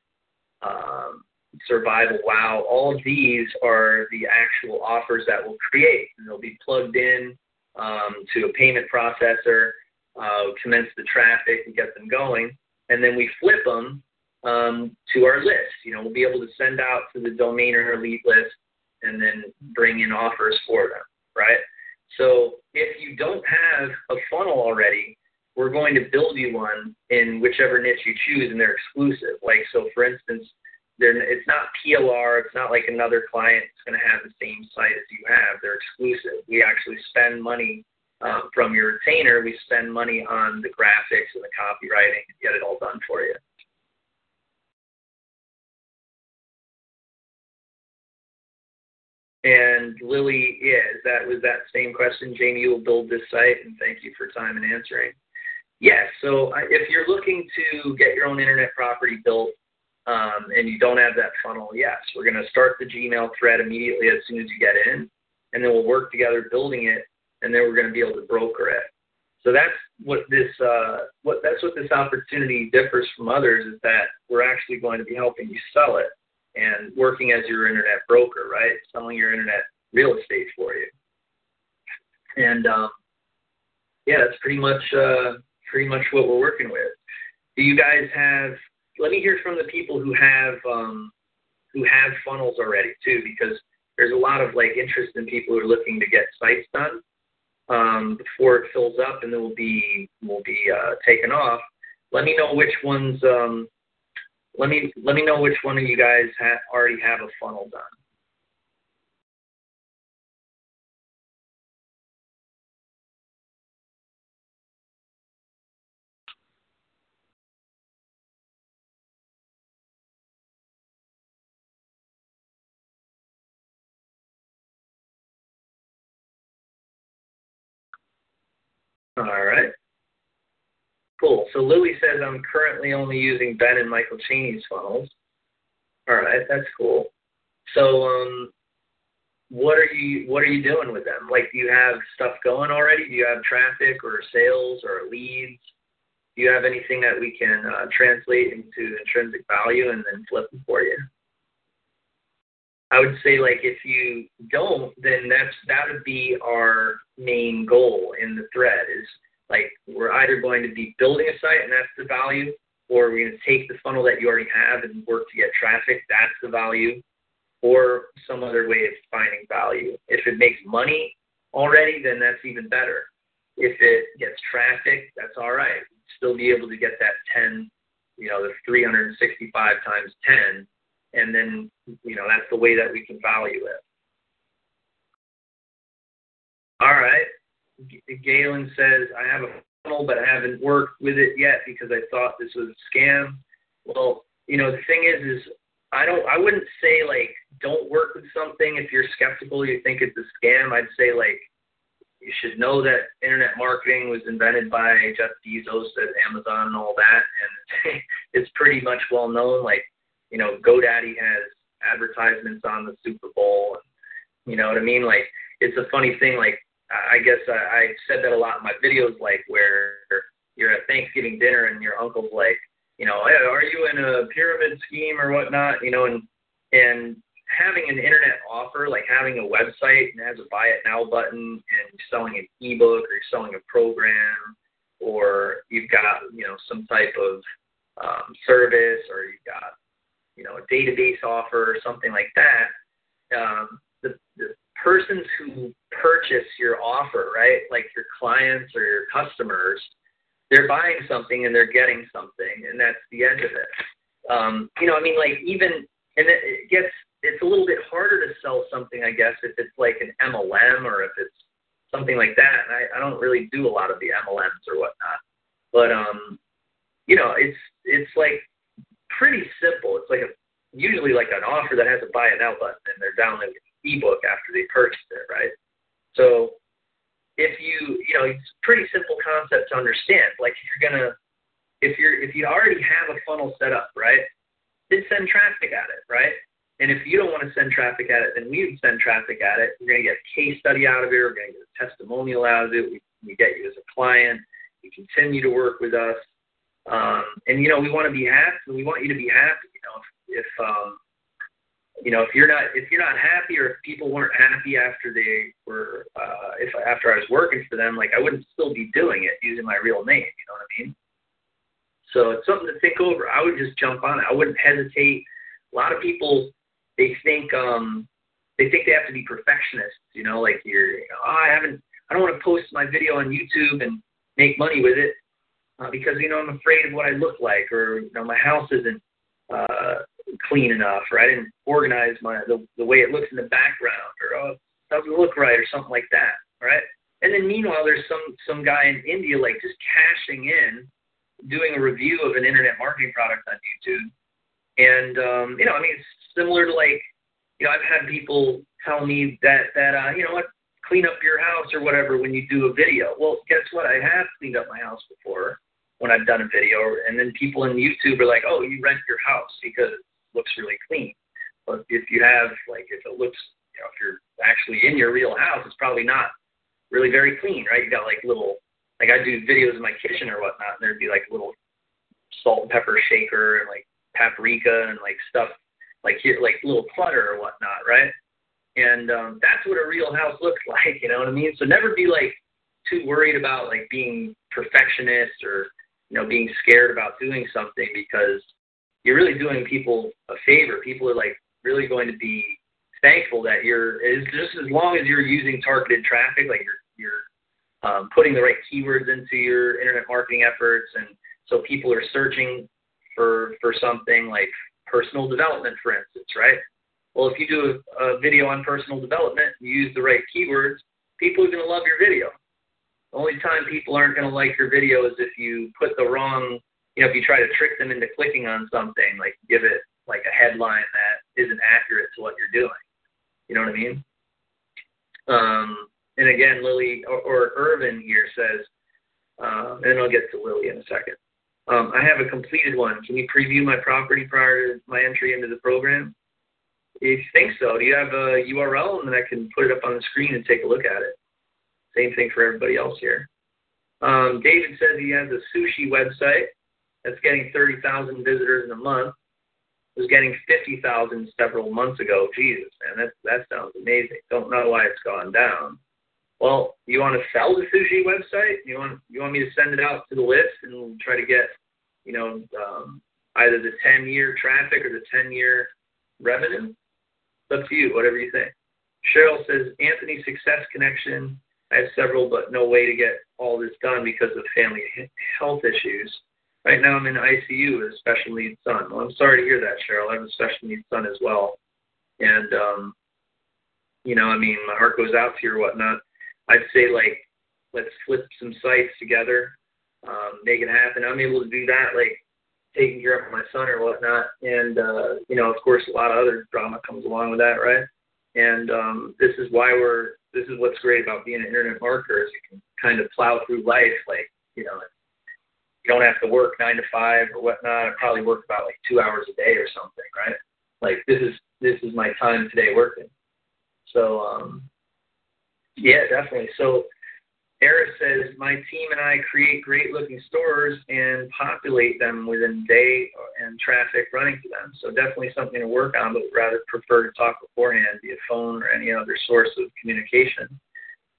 um, survival wow. All of these are the actual offers that we'll create. And they'll be plugged in um, to a payment processor, uh, commence the traffic and get them going. And then we flip them um, to our list. You know, we'll be able to send out to the domain Domainer Elite list and then bring in offers for them, right? So if you don't have a funnel already, we're going to build you one in whichever niche you choose, and they're exclusive. Like so, for instance, they're, it's not PLR. It's not like another client is going to have the same site as you have. They're exclusive. We actually spend money uh, from your retainer. We spend money on the graphics and the copywriting and get it all done for you. And Lily, yeah, that was that same question. Jamie, you will build this site, and thank you for time and answering. Yes, so if you're looking to get your own internet property built um, and you don't have that funnel, yes, we're going to start the Gmail thread immediately as soon as you get in, and then we'll work together building it, and then we're going to be able to broker it. So that's what this uh, what that's what this opportunity differs from others is that we're actually going to be helping you sell it and working as your internet broker, right? Selling your internet real estate for you. And um, yeah, that's pretty much uh, pretty much what we're working with. Do you guys have? Let me hear from the people who have um, who have funnels already too, because there's a lot of like interest in people who are looking to get sites done um, before it fills up and then will be will be uh, taken off. Let me know which ones um, let me let me know which one of you guys ha- already have a funnel done. All right. Cool. So Lily says I'm currently only using Ben and Michael Cheney's funnels. All right, that's cool. So um, what are you what are you doing with them? Like, do you have stuff going already? Do you have traffic or sales or leads? Do you have anything that we can uh, translate into intrinsic value and then flip for you? I would say like if you don't, then that's that would be our main goal in the thread is like we're either going to be building a site and that's the value, or we're going to take the funnel that you already have and work to get traffic, that's the value, or some other way of finding value. If it makes money already, then that's even better. If it gets traffic, that's all right. Still be able to get that 10, you know, the 365 times 10, and then, you know, that's the way that we can value it. All right. Galen says, I have a funnel, but I haven't worked with it yet because I thought this was a scam. Well, you know, the thing is, is I don't, I wouldn't say like don't work with something if you're skeptical, you think it's a scam. I'd say like you should know that internet marketing was invented by Jeff Bezos at Amazon and all that, and it's pretty much well known. Like, you know, GoDaddy has advertisements on the Super Bowl. And, you know what I mean? Like, it's a funny thing. Like, I guess I, I said that a lot in my videos, like where you're at Thanksgiving dinner and your uncle's like, you know, hey, are you in a pyramid scheme or whatnot? You know, and and having an internet offer, like having a website and has a buy it now button and selling an ebook or selling a program or you've got, you know, some type of um, service or you've got, you know, a database offer or something like that, um, the, the persons who purchase your offer, right? Like your clients or your customers, they're buying something and they're getting something, and that's the end of it. Um, you know, I mean, like even, and it, gets, it's a little bit harder to sell something, I guess, if it's like an MLM or if it's something like that. And I, I don't really do a lot of the MLMs or whatnot, but um, you know, it's it's like pretty simple. It's like a usually like an offer that has a buy it now button, and they're downloading ebook after they purchased it, right? So if you, you know, it's a pretty simple concept to understand. Like if you're gonna, if you're, if you already have a funnel set up, right, then send traffic at it, right? And if you don't want to send traffic at it, then we would send traffic at it. We're going to get a case study out of it. We're going to get a testimonial out of it. We, we get you as a client. You continue to work with us. Um, and, you know, we want to be happy. We want you to be happy. You know, if, if um, you know, if you're not if you're not happy or if people weren't happy after they were uh, if after I was working for them, like I wouldn't still be doing it using my real name. You know what I mean? So it's something to think over. I would just jump on it. I wouldn't hesitate. A lot of people they think um they think they have to be perfectionists. You know, like you're oh, I haven't I don't want to post my video on YouTube and make money with it uh, because you know I'm afraid of what I look like or you know my house isn't uh, clean enough, or I didn't organize my the, the way it looks in the background, or oh, it doesn't look right, or something like that, right? And then meanwhile, there's some some guy in India like just cashing in, doing a review of an internet marketing product on YouTube, and um, you know, I mean, it's similar to like you know, I've had people tell me that that uh, you know what, clean up your house or whatever when you do a video. Well, guess what? I have cleaned up my house before when I've done a video, and then people in YouTube are like, "Oh, you rent your house because looks really clean." But if you have like, if it looks, you know, if you're actually in your real house, it's probably not really very clean, right? You got like little, like I do videos in my kitchen or whatnot, and there'd be like little salt and pepper shaker and like paprika and like stuff like here, like little clutter or whatnot, right? And um, that's what a real house looks like, you know what I mean? So never be like too worried about like being perfectionist or you know being scared about doing something because you're really doing people a favor. People are like really going to be thankful that you're just as long as you're using targeted traffic, like you're you're um, putting the right keywords into your internet marketing efforts, and so people are searching for for something like personal development, for instance, right? Well, if you do a, a video on personal development, you use the right keywords, people are going to love your video. The only time people aren't going to like your video is if you put the wrong, you know, if you try to trick them into clicking on something, like give it like a headline that isn't accurate to what you're doing. You know what I mean? Um, and again, Lily or, or Irvin here says, uh, and I'll get to Lily in a second. Um, I have a completed one. Can you preview my property prior to my entry into the program? If you think so, do you have a URL and then I can put it up on the screen and take a look at it? Same thing for everybody else here. Um, David says he has a sushi website that's getting 30,000 visitors in a month. Was getting 50,000 several months ago. Jesus, man, that that sounds amazing. Don't know why it's gone down. Well, you want to sell the sushi website? You want you want me to send it out to the list and try to get, you know, um, either the 10 year traffic or the 10 year revenue? It's up to you, whatever you think. Cheryl says Anthony Success Connection. I have several, but no way to get all this done because of family health issues. Right now, I'm in ICU with a special needs son. Well, I'm sorry to hear that, Cheryl. I have a special needs son as well, and um, you know, I mean, my heart goes out to you or whatnot. I'd say like let's flip some sites together, um, make it happen. I'm able to do that, like taking care of my son or whatnot, and uh, you know, of course, a lot of other drama comes along with that, right? And um, this is why we're this is what's great about being an internet marketer is you can kind of plow through life, like you know, you don't have to work nine to five or whatnot. I probably work about like two hours a day or something, right? Like this is this is my time today working. So um, yeah, definitely. So Eris says, my team and I create great looking stores and populate them within day and traffic running to them. So definitely something to work on, but rather prefer to talk beforehand via phone or any other source of communication.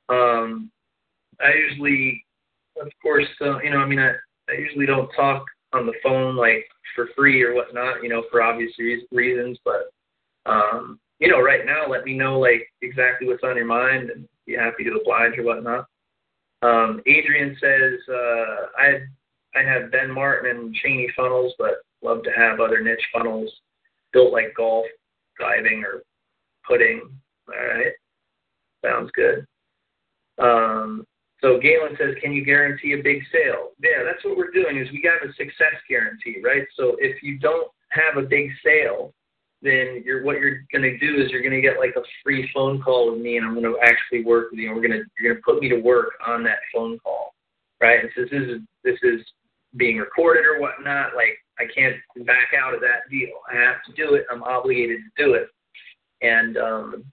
Um, I usually, of course, uh, you know, I mean, I, I usually don't talk on the phone like for free or whatnot, you know, for obvious re- reasons, but um, you know, right now, let me know like exactly what's on your mind and be happy to oblige or whatnot. Um, Adrian says, uh, I I have Ben Martin and Cheney funnels, but love to have other niche funnels built like golf, diving, or pudding. All right, sounds good. Um, so Galen says, can you guarantee a big sale? Yeah, that's what we're doing. Is we got a success guarantee, right? So if you don't have a big sale, then you're what you're going to do is you're going to get like a free phone call with me, and I'm going to actually work with you. And we're going to you're going to put me to work on that phone call, right? And since this is this is being recorded or whatnot, like I can't back out of that deal. I have to do it. I'm obligated to do it, and um,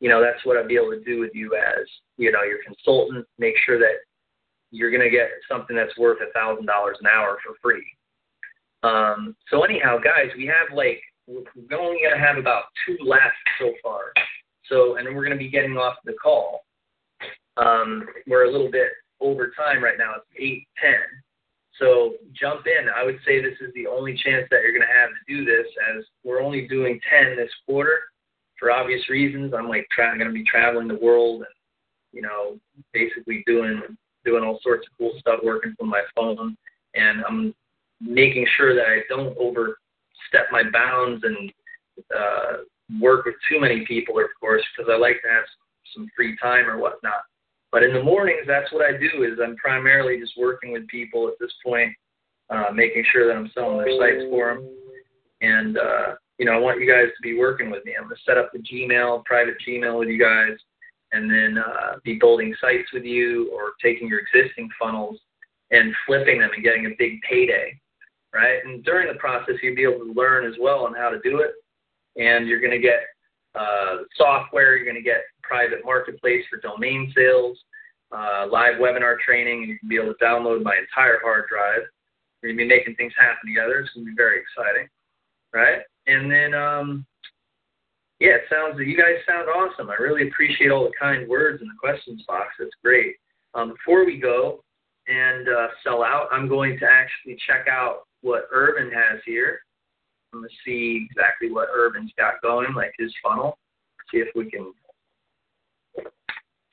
you know that's what I'd be able to do with you as you know your consultant. Make sure that you're going to get something that's worth a thousand dollars an hour for free. Um, so anyhow, guys, we have like we're only going to have about two left so far. So, and we're going to be getting off the call. Um, we're a little bit over time right now. It's eight ten. So jump in. I would say this is the only chance that you're going to have to do this, as we're only doing ten this quarter for obvious reasons. I'm like tra- going to be traveling the world and you know basically doing doing all sorts of cool stuff, working from my phone, and I'm making sure that I don't overstep my bounds and uh, work with too many people, of course, because I like to have some free time or whatnot. But in the mornings, that's what I do. Is I'm primarily just working with people at this point, uh, making sure that I'm selling their sites for them, and uh, you know, I want you guys to be working with me. I'm going to set up the Gmail, private Gmail with you guys, and then uh, be building sites with you or taking your existing funnels and flipping them and getting a big payday, right? And during the process, you'll be able to learn as well on how to do it. And you're going to get uh, software, you're going to get private marketplace for domain sales, uh, live webinar training, and you can be able to download my entire hard drive. We're going to be making things happen together. It's going to be very exciting, right? And then, um, yeah, it sounds you guys sound awesome. I really appreciate all the kind words in the questions box. That's great. Um, before we go and uh, sell out, I'm going to actually check out what Irvin has here. I'm to see exactly what Irvin's got going, like his funnel. See if we can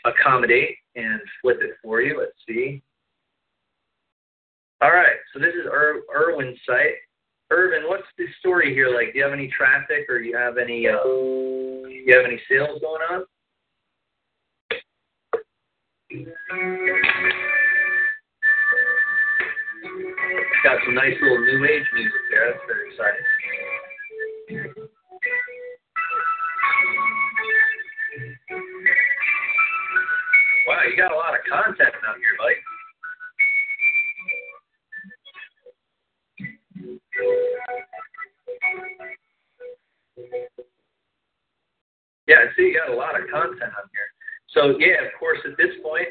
accommodate and flip it for you. Let's see. All right, so this is Ir- Irwin's site. Irvin, what's the story here like? Do you have any traffic or you have any uh, you have any sales going on? Got some nice little new age music there. That's very exciting. Wow, you got a lot of content out here, buddy. Yeah, I see you got a lot of content on here. So yeah, of course, at this point,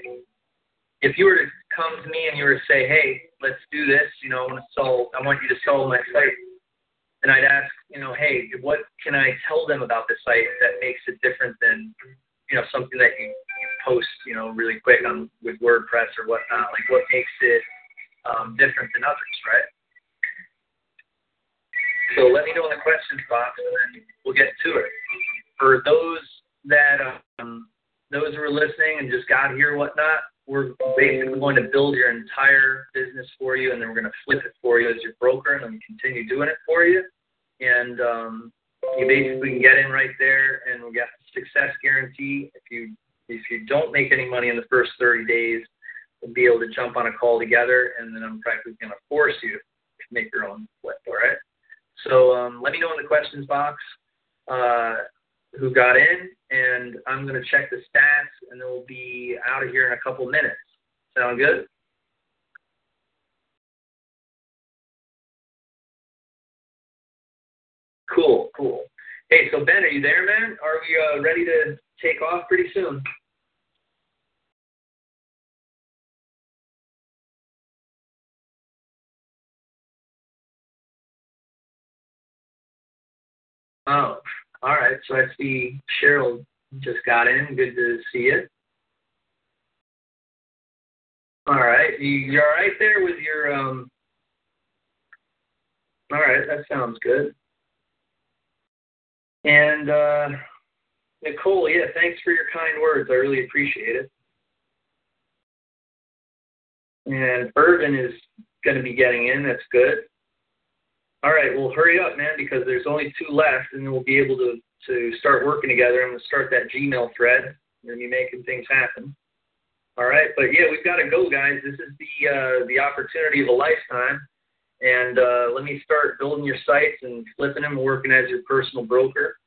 if you were to come to me and you were to say, "Hey, let's do this," you know, I want to sell, I want you to sell my site, and I'd ask, you know, "Hey, what can I tell them about the site that makes it different than, you know, something that you, you post, you know, really quick on with WordPress or whatnot? Like, what makes it um, different than others, right?" So let me know in the questions box, and then we'll get to it. For those that um, those who are listening and just got here, or whatnot, we're basically going to build your entire business for you, and then we're going to flip it for you as your broker, and then continue doing it for you. And um, you basically can get in right there, and we got success guarantee. If you if you don't make any money in the first 30 days, we'll be able to jump on a call together, and then I'm practically going to force you to make your own flip. All right. So um, let me know in the questions box uh, who got in, and I'm going to check the stats, and then we'll be out of here in a couple minutes. Sound good? Cool, cool. Hey, so Ben, are you there, man? Are we uh, ready to take off pretty soon? Oh, all right. So I see Cheryl just got in. Good to see you. All right. You, you all right there with your um? All right, that sounds good. And uh, Nicole, yeah, thanks for your kind words. I really appreciate it. And Irvin is going to be getting in. That's good. All right, well, hurry up, man, because there's only two left, and then we'll be able to to start working together. I'm going to start that Gmail thread and be making things happen. All right, but yeah, we've got to go, guys. This is the uh, the opportunity of a lifetime, and uh, let me start building your sites and flipping them, and working as your personal broker,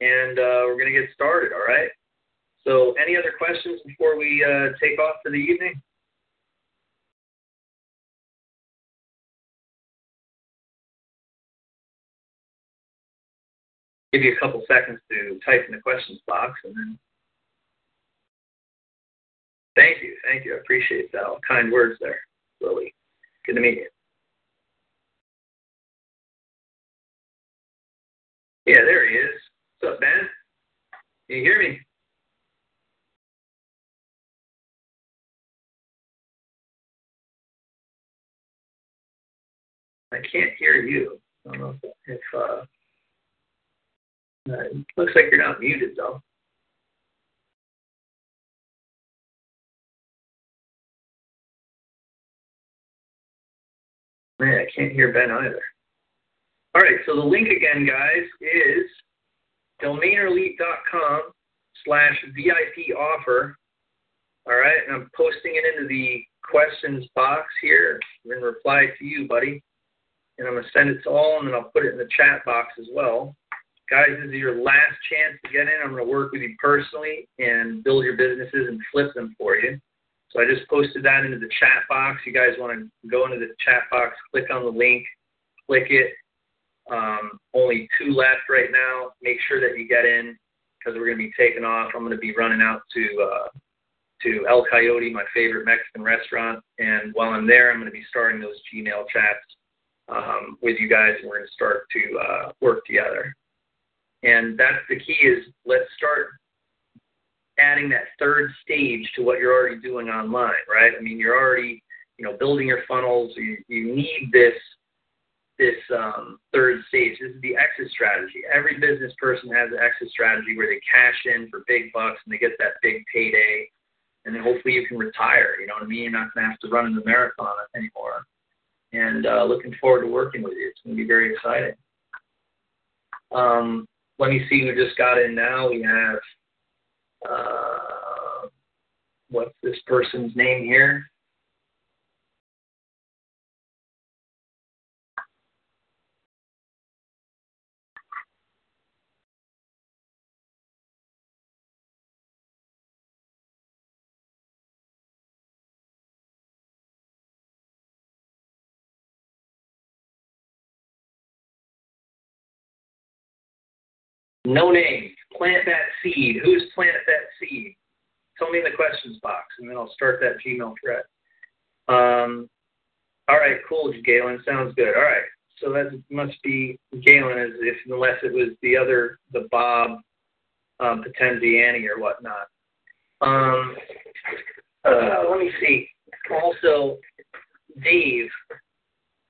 and uh, we're going to get started. All right. So, any other questions before we uh, take off for the evening? Give you a couple seconds to type in the questions box and then thank you thank you i appreciate that all kind words there lily. Good to meet you. Yeah there he is. What's up ben? Can you hear me? I can't hear you. I don't know if uh uh, looks like you're not muted though. Man, I can't hear Ben either. All right, so the link again, guys, is domainerelite.com slash VIP offer. All right, and I'm posting it into the questions box here in reply to you, buddy. And I'm going to send it to all, and then I'll put it in the chat box as well. Guys, this is your last chance to get in. I'm going to work with you personally and build your businesses and flip them for you. So I just posted that into the chat box. You guys want to go into the chat box, click on the link, click it. Um, only two left right now. Make sure that you get in because we're going to be taking off. I'm going to be running out to uh, to El Coyote, my favorite Mexican restaurant, and while I'm there, I'm going to be starting those Gmail chats um, with you guys, and we're going to start to uh, work together. And that's the key is let's start adding that third stage to what you're already doing online, right? I mean, you're already, you know, building your funnels. You, you need this this um, third stage. This is the exit strategy. Every business person has an exit strategy where they cash in for big bucks and they get that big payday, and then hopefully you can retire. You know what I mean? You're not going to have to run in the marathon anymore. And uh, looking forward to working with you. It's going to be very exciting. Um, let me see who just got in now. We have uh, what's this person's name here? No name. Plant that seed. Who's planted that seed? Tell me in the questions box, and then I'll start that Gmail thread. Um, all right, cool, Galen. Sounds good. All right, so that must be Galen, as if unless it was the other, the Bob um, Potenziani or whatnot. Um, uh, let me see. Also, Dave,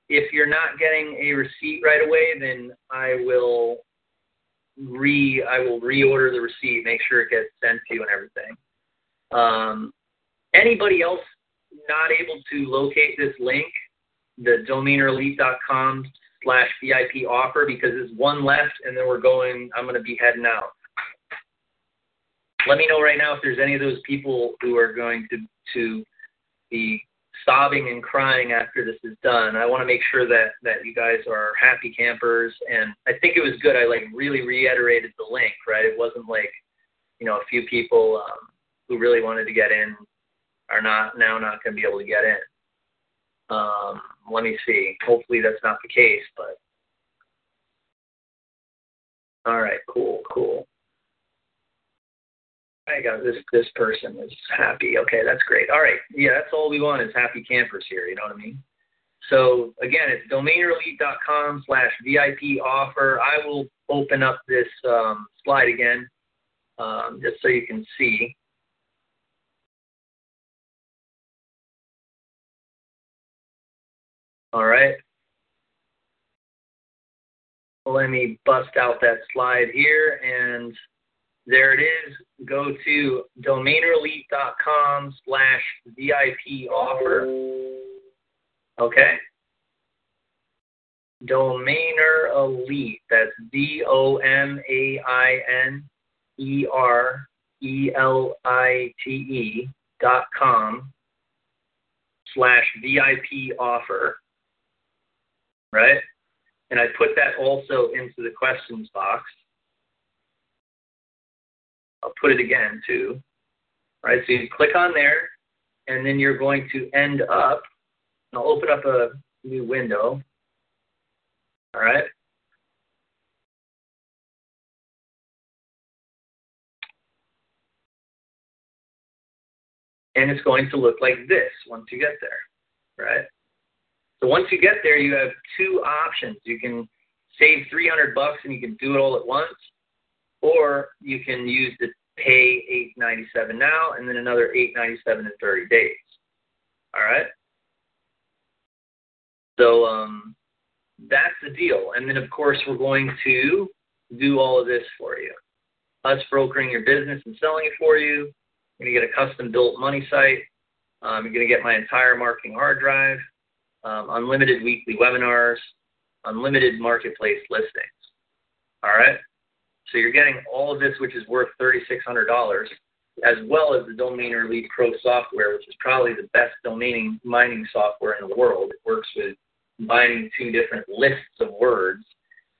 if you're not getting a receipt right away, then I will re I will reorder the receipt, make sure it gets sent to you and everything. Um, anybody else not able to locate this link, the domainerelite.com slash VIP offer, because there's one left and then we're going, I'm going to be heading out. Let me know right now if there's any of those people who are going to, to be sobbing and crying after this is done. I want to make sure that that you guys are happy campers, and I think it was good. I like really reiterated the link, right? It wasn't like you know a few people um, who really wanted to get in are not now not going to be able to get in. Um, let me see. Hopefully that's not the case, but all right, cool, cool. I got this this person is happy. Okay, that's great. All right. Yeah, that's all we want is happy campers here, you know what I mean? So again, it's domainerelite.com slash VIP offer. I will open up this um, slide again um, just so you can see. All right. Let me bust out that slide here and there it is. Go to domainerelite.com slash VIP offer. Okay. Domainer Elite. That's D O M A I N E R E L I T E dot com slash VIP offer. Right? And I put that also into the questions box. I'll put it again too. Right, so you click on there, and then you're going to end up. I'll open up a new window. All right. And it's going to look like this once you get there, right? So once you get there, you have two options. You can save 300 bucks and you can do it all at once, or you can use the pay eight ninety seven now and then another eight ninety seven in thirty days. All right. So um, that's the deal. And then of course we're going to do all of this for you. Us brokering your business and selling it for you. You're gonna get a custom built money site. Um, you're gonna get my entire marketing hard drive, um, unlimited weekly webinars, unlimited marketplace listings. All right. So you're getting all of this, which is worth $3,600, as well as the Domainer Elite Pro software, which is probably the best domaining mining software in the world. It works with combining two different lists of words,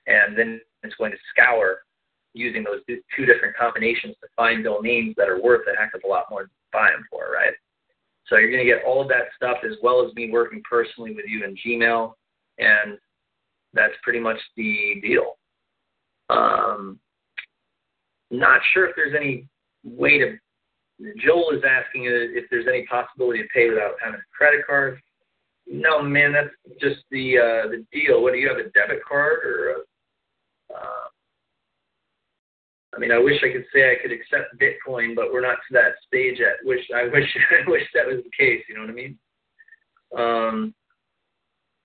and then it's going to scour using those two different combinations to find domains that are worth a heck of a lot more to buy them for, right? So you're going to get all of that stuff as well as me working personally with you in Gmail, and that's pretty much the deal. Um, not sure if there's any way to. Joel is asking if there's any possibility to pay without having a credit card. No, man, that's just the uh, the deal. What do you have a debit card or a? Uh, I mean, I wish I could say I could accept Bitcoin, but we're not to that stage yet. Wish I wish I wish that was the case. You know what I mean? Um,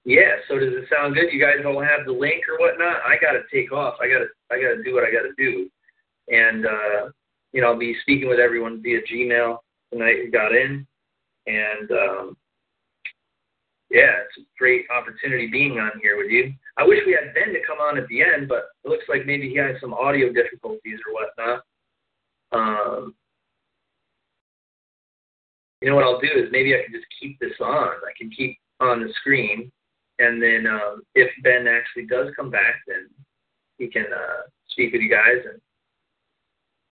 yeah. So does it sound good? You guys all have the link or whatnot? I got to take off. I got to I got to do what I got to do, and uh, you know I'll be speaking with everyone via Gmail tonight. We got in, and um, yeah, it's a great opportunity being on here with you. I wish we had Ben to come on at the end, but it looks like maybe he has some audio difficulties or whatnot. Um, you know what I'll do is maybe I can just keep this on. I can keep on the screen, and then um, if Ben actually does come back, then he can uh, speak with you guys and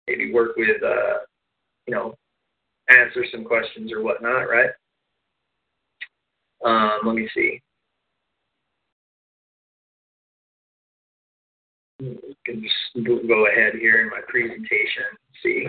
maybe work with, uh, you know, answer some questions or whatnot, right? Um, let me see. I can just go ahead here in my presentation. See.